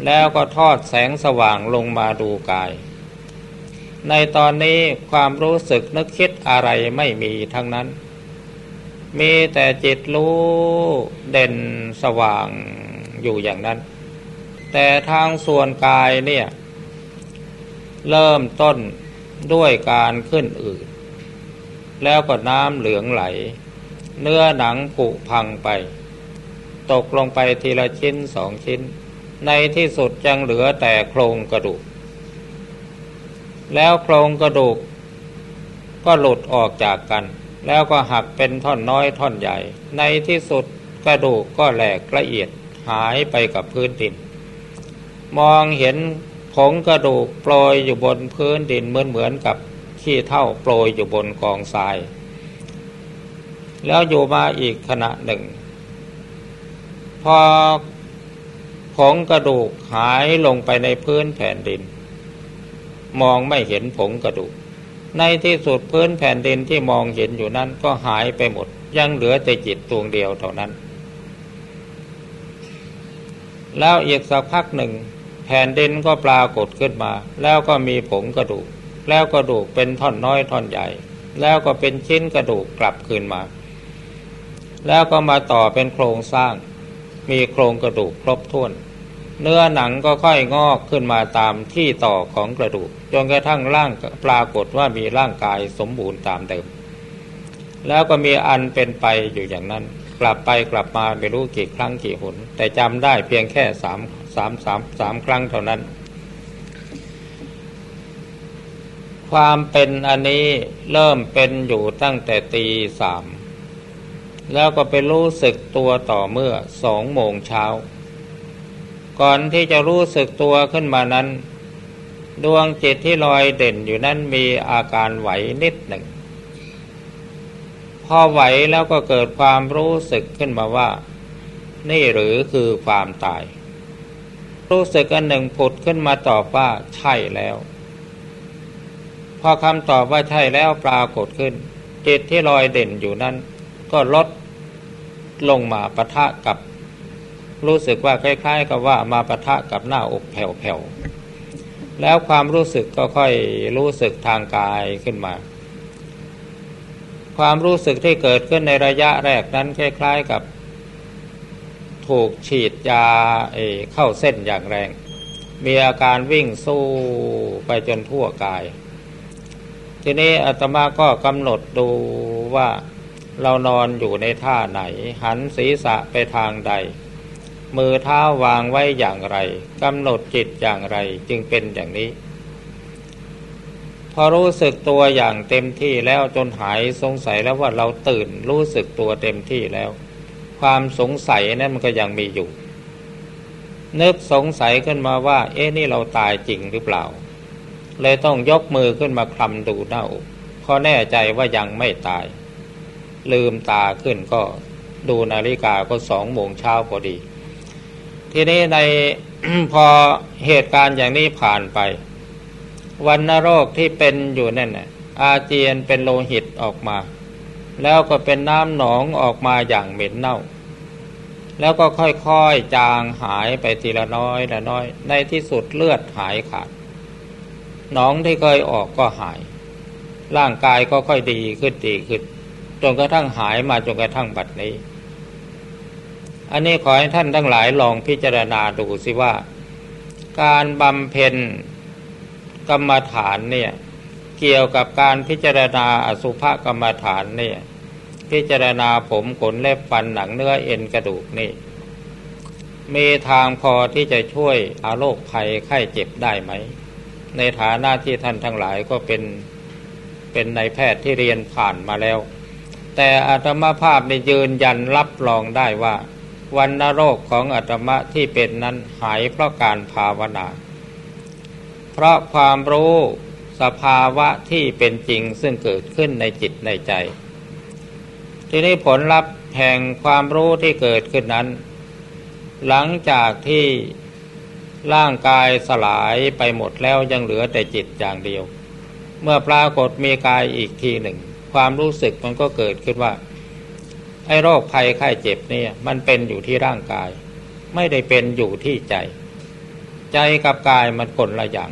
แล้วก็ทอดแสงสว่างลงมาดูกาย ในตอนนี้ความรู้สึกนึกคิดอะไรไม่มีทั้งนั้น มีแต่จิตรู้เด่นสว่างอยู่อย่างนั้น แต่ทางส่วนกายเนี่ย เริ่มต้น ด้วยการขึ้นอืดแล้วก็น้ำเหลืองไหล เนื้อหนังผุพังไป ตกลงไปทีละชิ้นสองชิ้น ในที่สุดยังเหลือแต่โครงกระดูก แล้วโครงกระดูก ก็หลุดออกจากกัน แล้วก็หักเป็นท่อนน้อยท่อนใหญ่ ในที่สุดกระดูกก็แหลกละเอียดหายไปกับพื้นดิน มองเห็น ผงกระดูกโปรยอยู่บนพื้นดินเหมือนเหมือนกับขี้เท่าโปรยอยู่บนกองทราย แล้วอยู่มาอีกขณะหนึ่ง พอผงกระดูกหายลงไปในพื้นแผ่นดิน มองไม่เห็นผงกระดูก ในที่สุดพื้นแผ่นดินที่มองเห็นอยู่นั้นก็หายไปหมด ยังเหลือแต่จิตดวงเดียวเท่านั้น แล้วอีกสักพักหนึ่ง ผ่นดินก็ปรากฏขึ้นมา แล้วก็มีผงกระดูก แล้วกระดูกเป็นท่อนน้อยท่อนใหญ่ แล้วก็เป็นชิ้นกระดูกกลับคืนมา แล้วก็มาต่อเป็นโครงสร้าง มีโครงกระดูกครบถ้วน เนื้อหนังก็ค่อยงอกขึ้นมาตามที่ต่อของกระดูกจนกระทั่งร่างปรากฏว่ามีร่างกายสมบูรณ์ตามเดิม แล้วก็มีอันเป็นไปอยู่อย่างนั้น กลับไปกลับมาไม่รู้กี่ครั้งกี่หนแต่จำได้เพียงแค่สาม สามสามสามครั้งเท่านั้น ความเป็นอันนี้เริ่มเป็นอยู่ตั้งแต่ตีสามแล้วก็ไปรู้สึกตัวต่อเมื่อสองโมงเช้า ก่อนที่จะรู้สึกตัวขึ้นมานั้น ดวงจิตที่ลอยเด่นอยู่นั้นมีอาการไหวนิดหนึ่ง พอไหวแล้วก็เกิดความรู้สึกขึ้นมาว่า นี่หรือคือความตาย รู้สึกอันหนึ่งผุดขึ้นมาตอบว่าใช่แล้ว พอคำตอบว่าใช่แล้วปรากฏขึ้น จิตที่ลอยเด่นอยู่นั้น ก็ลดลงมาปะทะกับ รู้สึกว่าคล้ายๆ กับว่ามาปะทะกับหน้าอกแผ่วๆแล้วความรู้สึกก็ค่อยรู้สึกทางกายขึ้นมา ความรู้สึกที่เกิดขึ้นในระยะแรกนั้นคล้าย ๆ กับ ถูกฉีดยาเเข้าเส้นอย่างแรง มีอาการวิ่งสู้ไปจนทั่วกาย ทีนี้อาตมาก็กำหนดดูว่าเรานอนอยู่ในท่าไหน หันศีรษะไปทางใด มือเท้าวางไว้อย่างไรกำหนดจิตอย่างไรจึงเป็นอย่างนี้ พอรู้สึกตัวอย่างเต็มที่แล้วจนหายสงสัยแล้วว่าเราตื่นรู้สึกตัวเต็มที่แล้ว ความสงสัยนั้นมันก็ยังมีอยู่ นึกสงสัยขึ้นมาว่า เอ๊ะนี่เราตายจริงหรือเปล่า เลยต้องยกมือขึ้นมาคลำดูหน้าอกพอแน่ใจว่ายังไม่ตาย ลืมตาขึ้นก็ดูนาฬิกาก็สองโมงเช้าพอดี ทีนี้ในพอเหตุการณ์อย่างนี้ผ่านไป วันนโรคที่เป็นอยู่นั่นน่ะอาเจียนเป็นโลหิตออกมา แล้วก็เป็นน้ำหนองออกมาอย่างเหม็นเน่า แล้วก็ค่อยๆจางหายไปทีละน้อยละน้อย ในที่สุดเลือดหายขาดหนองที่เคยออกก็หาย ร่างกายก็ค่อยดีขึ้นดีขึ้นจนกระทั่งหายมาจนกระทั่งบัดนี้ อันนี้ขอให้ท่านทั้งหลายลองพิจารณาดูสิว่า การบำเพ็ญกรรมฐานเนี่ย เกี่ยวกับการพิจารณาอสุภกรรมฐานเนี่ย พิจารณาผมขนเล็บฟันหนังเนื้อเอ็นกระดูกนี่ มีทางพอที่จะช่วยอาโรคภัยไข้เจ็บได้ไหม ในฐานะที่ท่านทั้งหลายก็เป็นเป็นนายแพทย์ที่เรียนผ่านมาแล้ว แต่อาตมาภาพในยืนยันรับรองได้ว่าวันนโรคของอาตมาที่เป็นนั้นหายเพราะการภาวนา เพราะความรู้สภาวะที่เป็นจริงซึ่งเกิดขึ้นในจิตในใจ ทีนี้ผลลัพธ์แห่งความรู้ที่เกิดขึ้นนั้น หลังจากที่ร่างกายสลายไปหมดแล้วยังเหลือแต่จิตอย่างเดียว เมื่อปรากฏมีกายอีกทีหนึ่ง ความรู้สึกมันก็เกิดขึ้นว่าไอ้โรคภัยไข้เจ็บเนี่ย มันเป็นอยู่ที่ร่างกาย ไม่ได้เป็นอยู่ที่ใจ ใจกับกายมันคนละอย่าง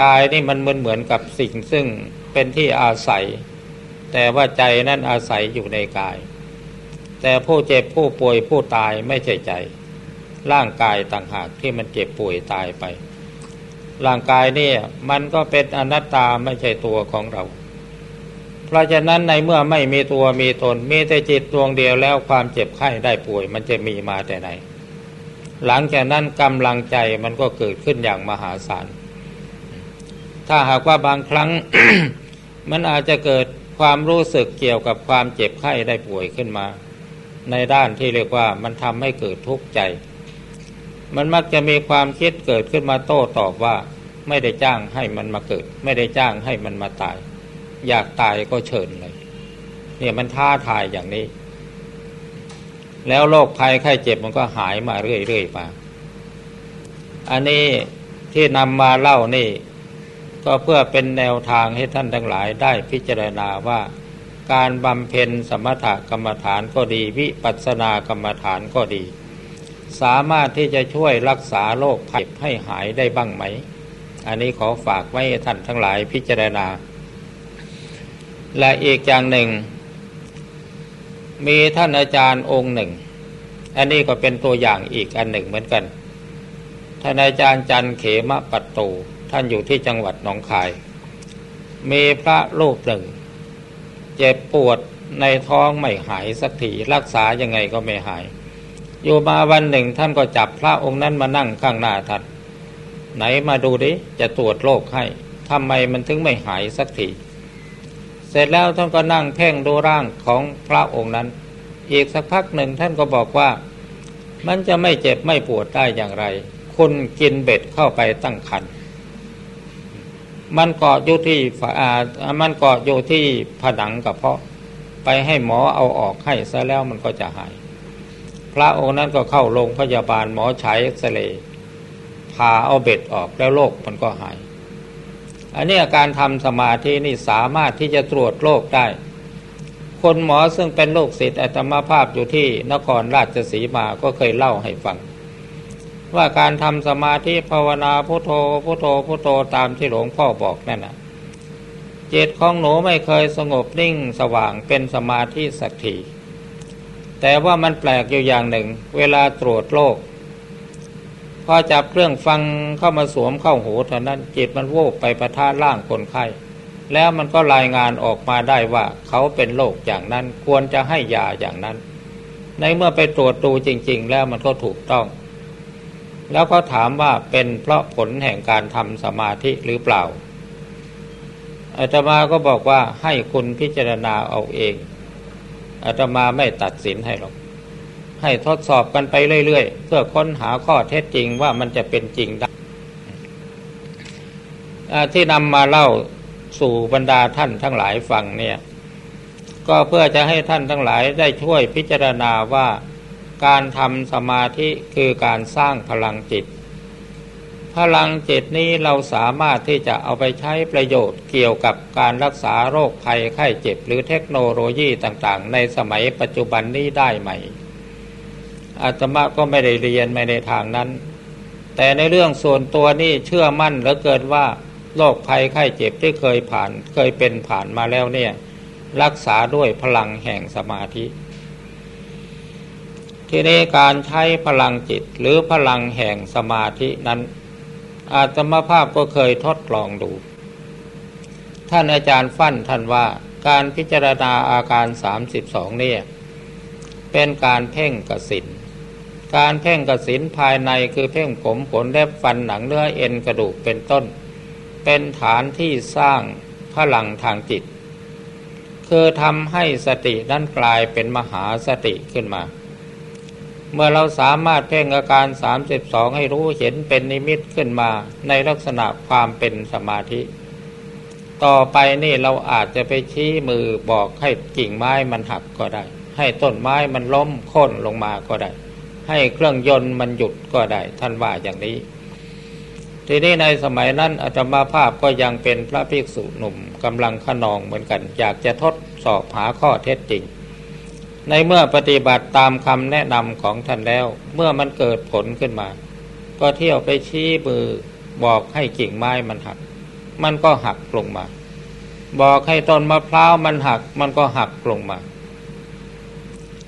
กายนี่มันเหมือนเหมือนกับสิ่งซึ่งเป็นที่อาศัย แต่ว่าใจนั่นอาศัยอยู่ในกาย แต่ผู้เจ็บผู้ป่วยผู้ตายไม่ใช่ใจ ร่างกายต่างหากที่มันเจ็บป่วยตายไป ร่างกายนี่มันก็เป็นอนัตตาไม่ใช่ตัวของเรา เพราะฉะนั้นในเมื่อไม่มีตัวมีตนมีแต่จิตดวงเดียวแล้วความเจ็บไข้ได้ป่วย มันจะมีมาแต่ไหน หลังจากนั้นกำลังใจมันก็เกิดขึ้นอย่างมหาศาลถ้าหากว่าบางครั้งมันอาจจะเกิด ความรู้สึกเกี่ยวกับความเจ็บไข้ได้ป่วยขึ้นมา ในด้านที่เรียกว่ามันทำให้เกิดทุกข์ใจ มันมักจะมีความคิดเกิดขึ้นมาโต้ตอบว่า ไม่ได้จ้างให้มันมาเกิด ไม่ได้จ้างให้มันมาตาย อยากตายก็เชิญเลย เนี่ยมันท้าทายอย่างนี้ แล้วโรคภัยไข้เจ็บมันก็หายมาเรื่อยๆมาอันนี้ที่นำมาเล่านี่ ก็เพื่อเป็นแนวทางให้ท่านทั้งหลายได้พิจารณาว่า การบำเพ็ญสมถกรรมฐานก็ดีวิปัสสนากรรมฐานก็ดี สามารถที่จะช่วยรักษาโรคภัยให้หายได้บ้างไหม อันนี้ขอฝากไว้ท่านทั้งหลายพิจารณา และอีกอย่างหนึ่ง มีท่านอาจารย์องค์หนึ่ง อันนี้ก็เป็นตัวอย่างอีกอันหนึ่งเหมือนกันท่านอาจารย์จันเขมะปัตโต ท่านอยู่ที่จังหวัดหนองคาย มีพระรูปหนึ่ง เจ็บปวดในท้องไม่หายสักทีรักษายังไงก็ไม่หาย อยู่มาวันหนึ่งท่านก็จับพระองค์นั้นมานั่งข้างหน้าท่านไหนมาดูดิจะตรวจโรคให้ทำไมมันถึงไม่หายสักทีเสร็จแล้วท่านก็นั่งเพ่งดูร่างของพระองค์นั้น อีกสักพักหนึ่งท่านก็บอกว่า มันจะไม่เจ็บไม่ปวดได้อย่างไร คุณกินเบ็ดเข้าไปตั้งคัน มันเกาะอยู่ที่อ่ามันเกาะอยู่ที่ผนังกับเพาะ ไปให้หมอเอาออกให้ซะแล้วมันก็จะหาย พระองค์นั้นก็เข้าโรงพยาบาลหมอใช้เอ็กซเรย์พาเอาเบ็ดออกแล้วโรคมันก็หาย อันนี้การทำสมาธินี่สามารถที่จะตรวจโรคได้ คนหมอซึ่งเป็นโรคศิษย์อัตมาภาพอยู่ที่นครราชสีมาก็เคยเล่าให้ฟัง ว่าการทำสมาธิภาวนาพุโทโธพุโทโธพุโทโธตามที่หลวงพ่อบอกนั่นนะจิตของหนูไม่เคยสงบนิ่งสว่างเป็นสมาธิสักทีแต่ว่ามันแปลกอยู่อย่างหนึ่ง เวลาตรวจโรคพอจับเครื่องฟังเข้ามาสวมเข้าหูเท่านั้นจิตมันโวบไปประท่าร่างคนไข้ แล้วมันก็รายงานออกมาได้ว่าเขาเป็นโรคอย่างนั้นควรจะให้ยาอย่างนั้น ในเมื่อไปตรวจดูจริง ๆ แล้วมันก็ถูกต้อง แล้วก็ถามว่าเป็นเพราะผลแห่งการทำสมาธิหรือเปล่าอาตมาก็บอกว่าให้คุณพิจารณาเอาเองอาตมาไม่ตัดสินให้หรอก ให้ทดสอบกันไปเรื่อยๆ เพื่อค้นหาข้อเท็จจริงว่ามันจะเป็นจริงได้ที่นำมาเล่าสู่บรรดาท่านทั้งหลายฟังเนี่ย ก็เพื่อจะให้ท่านทั้งหลายได้ช่วยพิจารณาว่า การทำสมาธิคือการสร้างพลังจิต พลังจิตนี้เราสามารถที่จะเอาไปใช้ประโยชน์เกี่ยวกับการรักษาโรคภัยไข้เจ็บ หรือเทคโนโลยีต่างๆ ในสมัยปัจจุบันนี้ได้ไหมอาตมาก็ไม่ได้เรียนไม่ในทางนั้น แต่ในเรื่องส่วนตัวนี่เชื่อมั่นเหลือเกินว่าโรคภัยไข้เจ็บที่เคยผ่านเคยเป็นผ่านมาแล้วเนี่ย รักษาด้วยพลังแห่งสมาธิ ทีนี้การใช้พลังจิตหรือพลังแห่งสมาธินั้น อาตมาภาพก็เคยทดลองดู ท่านอาจารย์ฟั่นท่านว่าการพิจารณาอาการ 32 เนี่ย เป็นการเพ่งกสินการเพ่งกสินภายในคือเพ่งผมขนเล็บฟันหนังเนื้อเอ็นกระดูกเป็นต้น เป็นฐานที่สร้างพลังทางจิต คือทำให้สตินั้นกลายเป็นมหาสติขึ้นมา เมื่อเราสามารถเพ่งอาการ 32 ให้รู้เห็นเป็นนิมิตขึ้นมา ในลักษณะความเป็นสมาธิ ต่อไปนี่เราอาจจะไปชี้มือบอกให้กิ่งไม้มันหักก็ได้ ให้ต้นไม้มันล้มโค่นลงมาก็ได้ ให้เครื่องยนต์มันหยุดก็ได้ ท่านว่าอย่างนี้ ทีนี้ในสมัยนั้นอาตมาภาพก็ยังเป็นพระภิกษุหนุ่มกำลังขนองเหมือนกัน อยากจะทดสอบหาข้อเท็จจริง ในเมื่อปฏิบัติตามคำแนะนำของท่านแล้ว เมื่อมันเกิดผลขึ้นมา ก็เที่ยวไปชี้มือบอกให้กิ่งไม้มันหัก มันก็หักลงมา บอกให้ต้นมะพร้าวมันหัก มันก็หักลงมา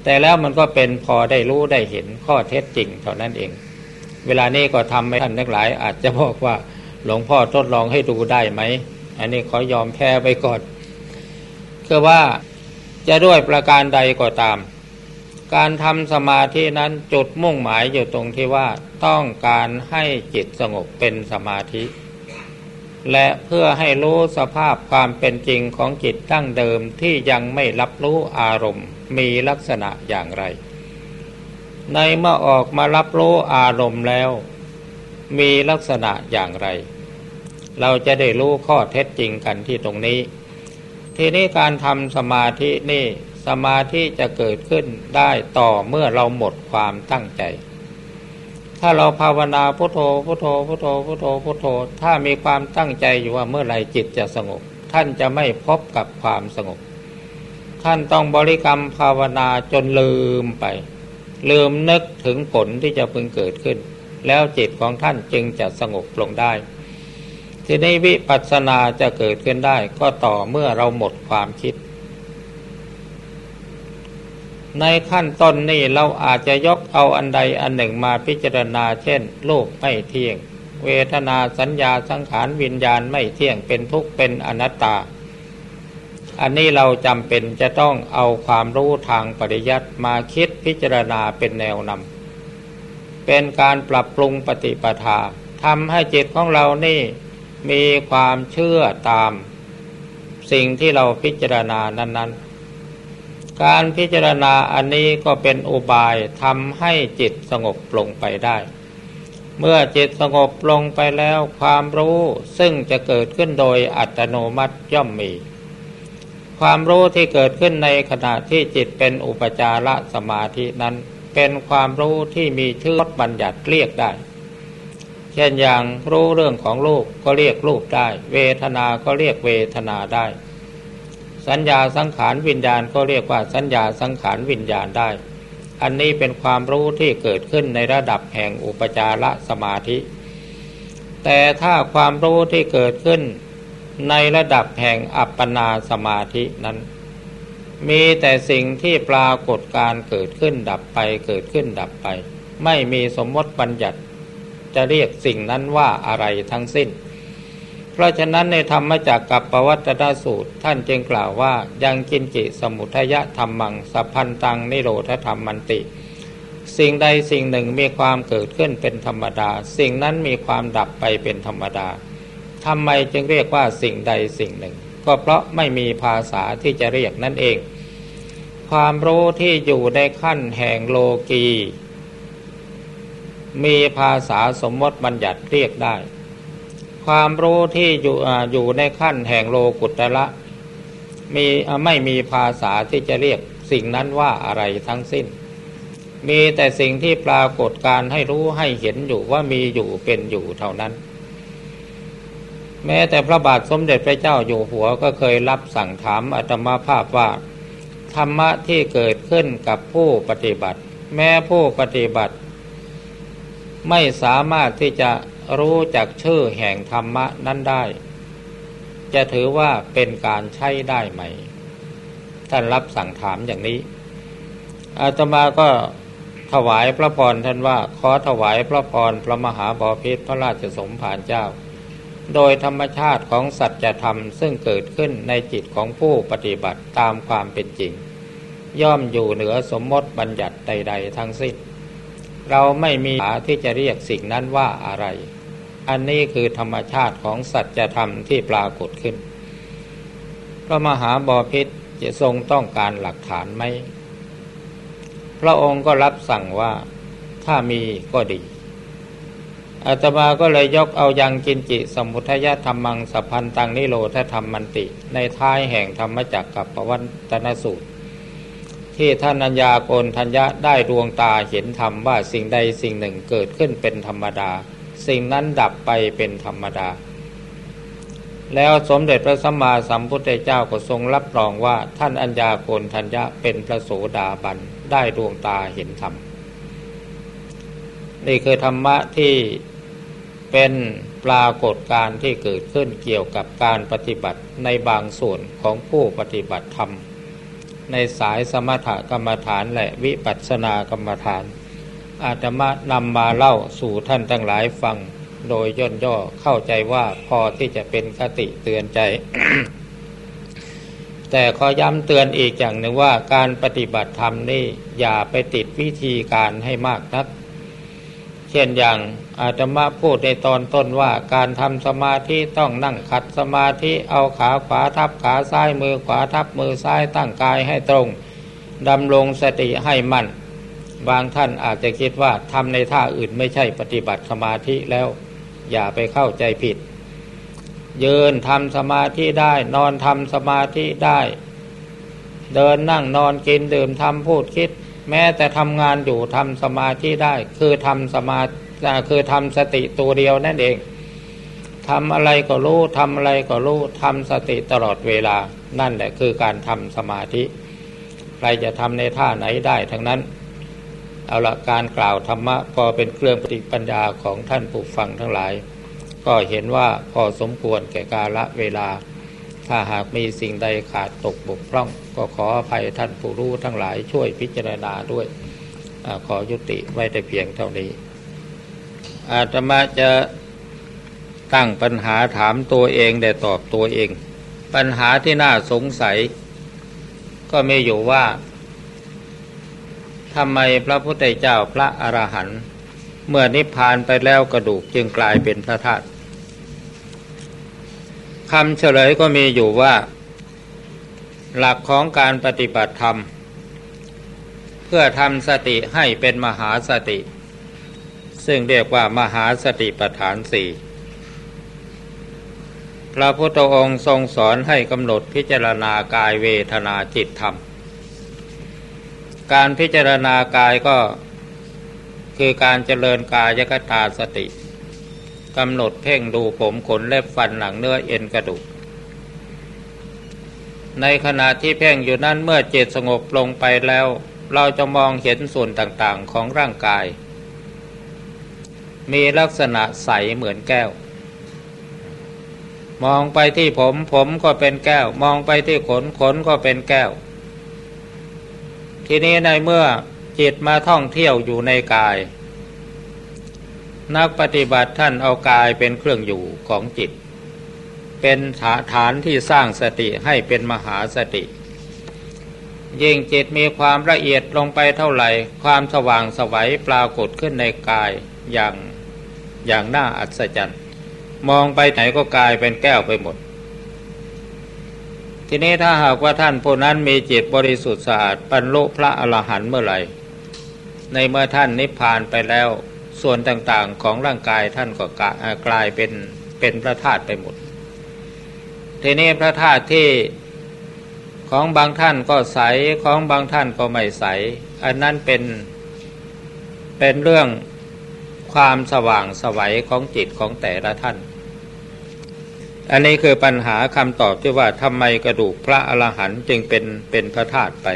แต่แล้วมันก็เป็นพอได้รู้ได้เห็นข้อเท็จจริงเท่านั้นเอง เวลานี้ก็ทำให้ท่านทั้งหลาย อาจจะบอกว่าหลวงพ่อทดลองให้ดูได้ไหม อันนี้ขอยอมแพ้ไปก่อนคือว่า จะด้วยประการใดก็ตาม การทำสมาธินั้นจุดมุ่งหมายอยู่ตรงที่ว่าต้องการให้จิตสงบเป็นสมาธิ และเพื่อให้รู้สภาพความเป็นจริงของจิตตั้งเดิมที่ยังไม่รับรู้อารมณ์มีลักษณะอย่างไร ในเมื่อออกมารับรู้อารมณ์แล้ว มีลักษณะอย่างไร เราจะได้รู้ข้อเท็จจริงกันที่ตรงนี้ ทีนี้การทำสมาธินี่สมาธิจะเกิดขึ้นได้ต่อเมื่อเราหมดความตั้งใจ ถ้าเราภาวนาพุทโธพุทโธพุทโธพุทโธพุทโธ ถ้ามีความตั้งใจอยู่ว่าเมื่อไรจิตจะสงบ ท่านจะไม่พบกับความสงบ ท่านต้องบริกรรมภาวนาจนลืมไป ลืมนึกถึงผลที่จะพึงเกิดขึ้น แล้วจิตของท่านจึงจะสงบลงได้ ทีนี้วิปัสสนาจะเกิดขึ้นได้ ก็ต่อเมื่อเราหมดความคิด ในขั้นต้นนี้เราอาจจะยกเอาอันใดอันหนึ่งมาพิจารณา เช่นโลกไม่เที่ยง เวทนาสัญญาสังขารวิญญาณไม่เที่ยงเป็นทุกข์เป็นอนัตตา อันนี้เราจำเป็นจะต้องเอาความรู้ทางปริยัติมาคิดพิจารณาเป็นแนวนำเป็นการปรับปรุงปฏิปทาทำให้จิตของเรานี่ มีความเชื่อตามสิ่งที่เราพิจารณานั้น ๆ การพิจารณาอันนี้ก็เป็นอุบายทำให้จิตสงบลงไปได้ เมื่อจิตสงบลงไปแล้วความรู้ซึ่งจะเกิดขึ้นโดยอัตโนมัติย่อมมี ความรู้ที่เกิดขึ้นในขณะที่จิตเป็นอุปจารสมาธินั้น เป็นความรู้ที่มีชื่อบัญญัติเรียกได้ เช่นอย่างรู้เรื่องของรูปก็เรียกรูปได้ เวทนา ก็เรียกเวทนาได้ สัญญาสังขารวิญญาณก็เรียกว่าสัญญาสังขารวิญญาณได้ อันนี้เป็นความรู้ที่เกิดขึ้นในระดับแห่งอุปจารสมาธิ แต่ถ้าความรู้ที่เกิดขึ้นในระดับแห่งอัปปนาสมาธินั้น มีแต่สิ่งที่ปรากฏการเกิดขึ้นดับไปเกิดขึ้นดับไป ไม่มีสมมติบัญญัติ จะเรียกสิ่งนั้นว่าอะไรทั้งสิ้น เพราะฉะนั้นในธรรมจักกับปวัตตาสูตร ท่านจึงกล่าวว่ายังกินจิสมุทยะธรรมังสัพพันตังนิโรธธรรมมันติ สิ่งใดสิ่งหนึ่งมีความเกิดขึ้นเป็นธรรมดา สิ่งนั้นมีความดับไปเป็นธรรมดาทำไมจึงเรียกว่าสิ่งใดสิ่งหนึ่ง ก็เพราะไม่มีภาษาที่จะเรียกนั่นเอง ความรู้ที่อยู่ในขั้นแห่งโลกี มีภาษาสมมติบัญญัติเรียกได้ ความรู้ที่อยู่อยู่ในขั้นแห่งโลกุตระมีไม่มีภาษาที่จะเรียกสิ่งนั้นว่าอะไรทั้งสิ้น มีแต่สิ่งที่ปรากฏการให้รู้ให้เห็นอยู่ว่ามีอยู่เป็นอยู่เท่านั้น แม้แต่พระบาทสมเด็จพระเจ้าอยู่หัวก็เคยรับสั่งถามอาตมาภาพว่า ธรรมะที่เกิดขึ้นกับผู้ปฏิบัติ แม้ผู้ปฏิบัติ ไม่สามารถที่จะรู้จักชื่อแห่งธรรมะนั้นได้ จะถือว่าเป็นการใช้ได้ไหม ท่านรับสั่งถามอย่างนี้ อาตมาก็ถวายพระพรท่านว่า ขอถวายพระพรพระมหาบอพิษพระราชสมภารเจ้า โดยธรรมชาติของสัจธรรมซึ่งเกิดขึ้นในจิตของผู้ปฏิบัติตามความเป็นจริง ย่อมอยู่เหนือสมมติบัญญัติใด ๆ ทั้งสิ้น เราไม่มีหาที่จะเรียกสิ่งนั้นว่าอะไร อันนี้คือธรรมชาติของสัจธรรมที่ปรากฏขึ้น พระมหาบอพิษจะทรงต้องการหลักฐานไหม พระองค์ก็รับสั่งว่าถ้ามีก็ดีอาตมาก็เลยยกเอายังกินจิสมุทยธรรมังสัพพันตังนิโรธธรรมมันติ ในท้ายแห่งธรรมจักกับปวัตนสูตร ที่ท่านัญญาโกนทัญญะได้ดวงตาเห็นธรรมว่าสิ่งใดสิ่งหนึ่งเกิดขึ้นเป็นธรรมดา สิ่งนั้นดับไปเป็นธรรมดา แล้วสมเด็จพระสัมมาสัมพุทธเจ้าก็ทรงรับรองว่าท่านอัญญาโกนทัญญะเป็นพระโสดาบันได้ดวงตาเห็นธรรมนี่คือธรรมะที่เป็นปรากฏการที่เกิดขึ้นเกี่ยวกับการปฏิบัติในบางส่วนของผู้ปฏิบัติธรรม ในสายสมถกรรมฐานและวิปัสสนากรรมฐาน อาตมานำมาเล่าสู่ท่านทั้งหลายฟัง โดยย่นย่อเข้าใจว่าพอที่จะเป็นคติเตือนใจ แต่ขอย้ำเตือนอีกอย่างหนึ่งว่าการปฏิบัติธรรมนี่อย่าไปติดวิธีการให้มากนัก เช่นอย่าง อาตมาพูดในตอนต้นว่าการทำสมาธิต้องนั่งขัดสมาธิเอาขาขวาทับขาซ้ายมือขวาทับมือซ้ายตั้งกายให้ตรงดำรงสติให้มั่น บางท่านอาจจะคิดว่าทำในท่าอื่นไม่ใช่ปฏิบัติสมาธิแล้ว อย่าไปเข้าใจผิด ยืนทำสมาธิได้ นอนทำสมาธิได้ เดินนั่งนอนกินดื่มทำพูดคิด แม้แต่ทำงานอยู่ทำสมาธิได้ คือทำสมา คือทำสติตัวเดียวนั่นเองทำอะไรก็รู้ทำอะไรก็รู้ทำสติตลอดเวลา นั่นแหละคือการทำสมาธิ ใครจะทำในท่าไหนได้ทั้งนั้น เอาละการกล่าวธรรมะพอเป็นเครื่องปฏิปัญญาของท่านผู้ฟังทั้งหลาย ก็เห็นว่าพอสมควรแก่กาละเวลา ถ้าหากมีสิ่งใดขาดตกบกพร่อง ก็ขออภัยท่านผู้รู้ทั้งหลายช่วยพิจารณาด้วยอขอยุติไว้แต่เพียงเท่านี้ อาตมาจะตั้งปัญหาถามตัวเองแต่ตอบตัวเอง ปัญหาที่น่าสงสัย ก็มีอยู่ว่าทำไมพระพุทธเจ้าพระอรหันต์เมื่อนิพพานไปแล้วกระดูกจึงกลายเป็นพระธาตุคำเฉลยก็มีอยู่ว่า หลักของการปฏิบัติธรรม เพื่อทำสติให้เป็นมหาสติ ซึ่งเรียกว่ามหาสติปัฏฐานสี่พระพุทธองค์ทรงสอนให้กำหนดพิจารณากายเวทนาจิตธรรม การพิจารณากายก็คือการเจริญกายกตาสติกำหนดเพ่งดูผมขนเล็บฟันหนังเนื้อเอ็นกระดูก ในขณะที่เพ่งอยู่นั้นเมื่อจิตสงบลงไปแล้ว เราจะมองเห็นส่วนต่างๆของร่างกาย มีลักษณะใสเหมือนแก้ว มองไปที่ผมผมก็เป็นแก้ว มองไปที่ขนขนก็เป็นแก้ว ทีนี้ในเมื่อจิตมาท่องเที่ยวอยู่ในกาย นักปฏิบัติท่านเอากายเป็นเครื่องอยู่ของจิต เป็นฐานที่สร้างสติให้เป็นมหาสติยิ่งจิตมีความละเอียดลงไปเท่าไหร่ ความสว่างสวัยปรากฏขึ้นในกายอย่าง อย่างน่าอัศจรรย์ มองไปไหนก็กลายเป็นแก้วไปหมด ทีนี้ถ้าหากว่าท่านผู้นั้นมีจิตบริสุทธิ์สะอาดบรรลุพระอรหันต์เมื่อไหร่ ในเมื่อท่านนิพพานไปแล้ว ส่วนต่างๆของร่างกายท่านก็กลายเป็นเป็นพระธาตุไปหมด ทีนี้พระธาตุที่ของบางท่านก็ใสของบางท่านก็ไม่ใส อันนั้นเป็นเป็นเรื่อง ความสว่างสวัยของจิตของแต่ละท่าน อันนี้คือปัญหาคำตอบที่ว่าทำไมกระดูกพระอรหันต์จึงเป็นเป็นพระธาตุไป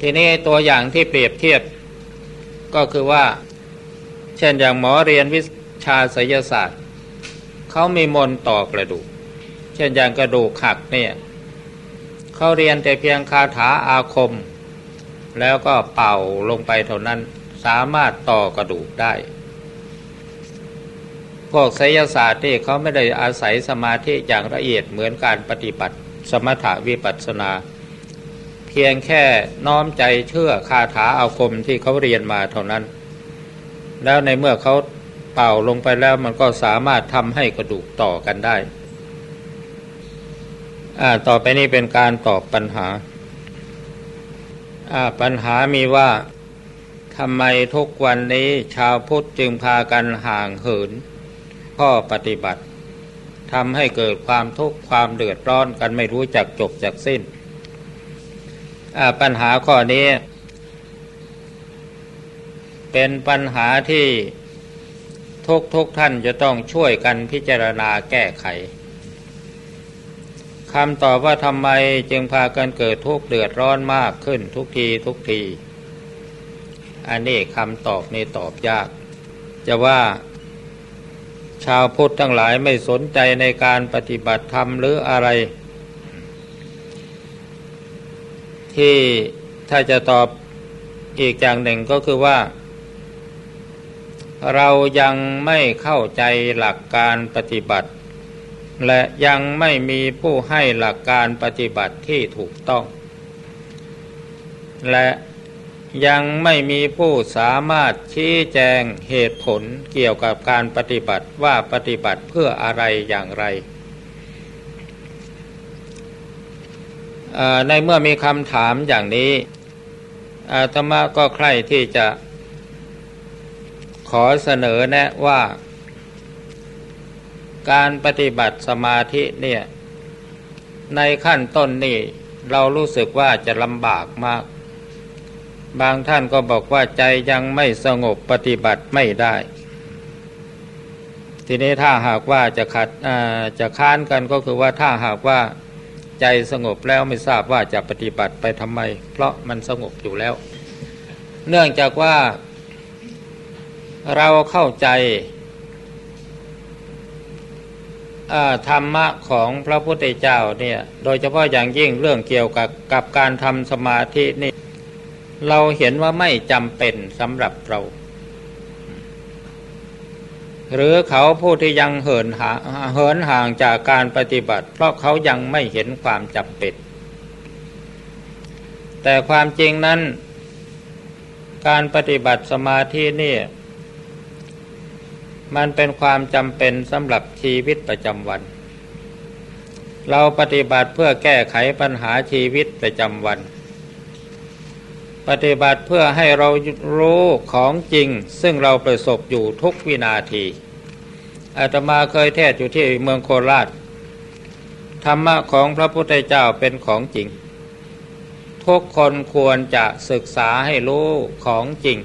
ทีนี้ตัวอย่างที่เปรียบเทียบก็คือว่า เช่นอย่างหมอเรียนวิชาศิลศาสตร์ เขามีมนต่อกระดูก เช่นอย่างกระดูกหักเนี่ยเขาเรียนแต่เพียงคาถาอาคม แล้วก็เป่าลงไปเท่านั้น สามารถต่อกระดูกได้ พวกไสยศาสตร์ที่เขาไม่ได้อาศัยสมาธิอย่างละเอียดเหมือนการปฏิบัติ สมถวิปัสสนา เพียงแค่น้อมใจเชื่อคาถาอาคมที่เขาเรียนมาเท่านั้น แล้วในเมื่อเขาเป่าลงไปแล้วมันก็สามารถทำให้กระดูกต่อกันได้ต่อไปนี้เป็นการตอบปัญหา ปัญหามีว่า ทำไมทุกวันนี้ชาวพุทธจึงพากันห่างเหิน ข้อปฏิบัติทำให้เกิดความทุกข์ความเดือดร้อนกันไม่รู้จักจบจากสิ้น ปัญหาข้อนี้ เป็นปัญหาที่ทุกทุกท่านจะต้องช่วยกันพิจารณาแก้ไขคำตอบว่าทำไมจึงพากันเกิดทุกข์เดือดร้อนมากขึ้นทุกทีทุกที อันนี้คำตอบในตอบยาก จะว่าชาวพุทธทั้งหลายไม่สนใจในการปฏิบัติธรรมหรืออะไร ที่ถ้าจะตอบอีกอย่างหนึ่งก็คือว่า เรายังไม่เข้าใจหลักการปฏิบัติ และยังไม่มีผู้ให้หลักการปฏิบัติที่ถูกต้อง และ ยังไม่มีผู้สามารถชี้แจงเหตุผลเกี่ยวกับการปฏิบัติว่าปฏิบัติเพื่ออะไรอย่างไร ในเมื่อมีคำถามอย่างนี้อาตมาก็ใคร่ที่จะขอเสนอแนะว่า การปฏิบัติสมาธิเนี่ย ในขั้นต้นนี่เรารู้สึกว่าจะลำบากมาก บางท่านก็บอกว่าใจยังไม่สงบปฏิบัติไม่ได้ ทีนี้ถ้าหากว่าจะขัดจะค้านกันก็คือว่าถ้าหากว่าใจสงบแล้วไม่ทราบว่าจะปฏิบัติไปทำไม เพราะมันสงบอยู่แล้ว เนื่องจากว่าเราเข้าใจธรรมะของพระพุทธเจ้าเนี่ย โดยเฉพาะอย่างยิ่งเรื่องเกี่ยวกับกับการทำสมาธินี่ เราเห็นว่าไม่จำเป็นสำหรับเรา หรือเขาผู้ที่ยังเหินหาเหินห่างจากการปฏิบัติ เพราะเขายังไม่เห็นความจำเป็น แต่ความจริงนั้น การปฏิบัติสมาธินี่มันเป็นความจำเป็นสำหรับชีวิตประจำวัน เราปฏิบัติเพื่อแก้ไขปัญหาชีวิตประจำวัน ปฏิบัติเพื่อให้เรารู้ของจริง ซึ่งเราประสบอยู่ทุกวินาทีอาตมาเคยเทศอยู่ที่เมืองโคราช ธรรมะของพระพุทธเจ้าเป็นของจริง ทุกคนควรจะศึกษาให้รู้ของจริง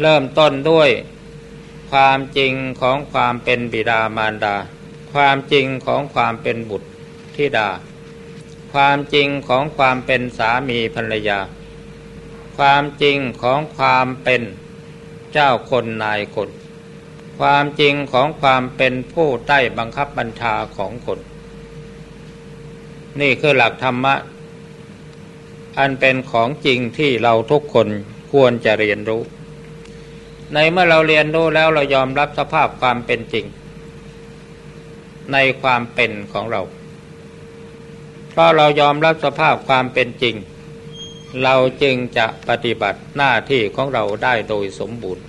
เริ่มต้นด้วยความจริงของความเป็นบิดามารดา ความจริงของความเป็นบุตรธิดา ความจริงของความเป็นสามีภรรยา ความจริงของความเป็นเจ้าคนนายคน ความจริงของความเป็นผู้ใต้บังคับบัญชาของคน นี่คือหลักธรรมะ อันเป็นของจริงที่เราทุกคนควรจะเรียนรู้ ในเมื่อเราเรียนรู้แล้วเรายอมรับสภาพความเป็นจริง ในความเป็นของเรา ราะเรายอมรับสภาพความเป็นจริง เราจึงจะปฏิบัติหน้าที่ของเราได้โดยสมบูรณ์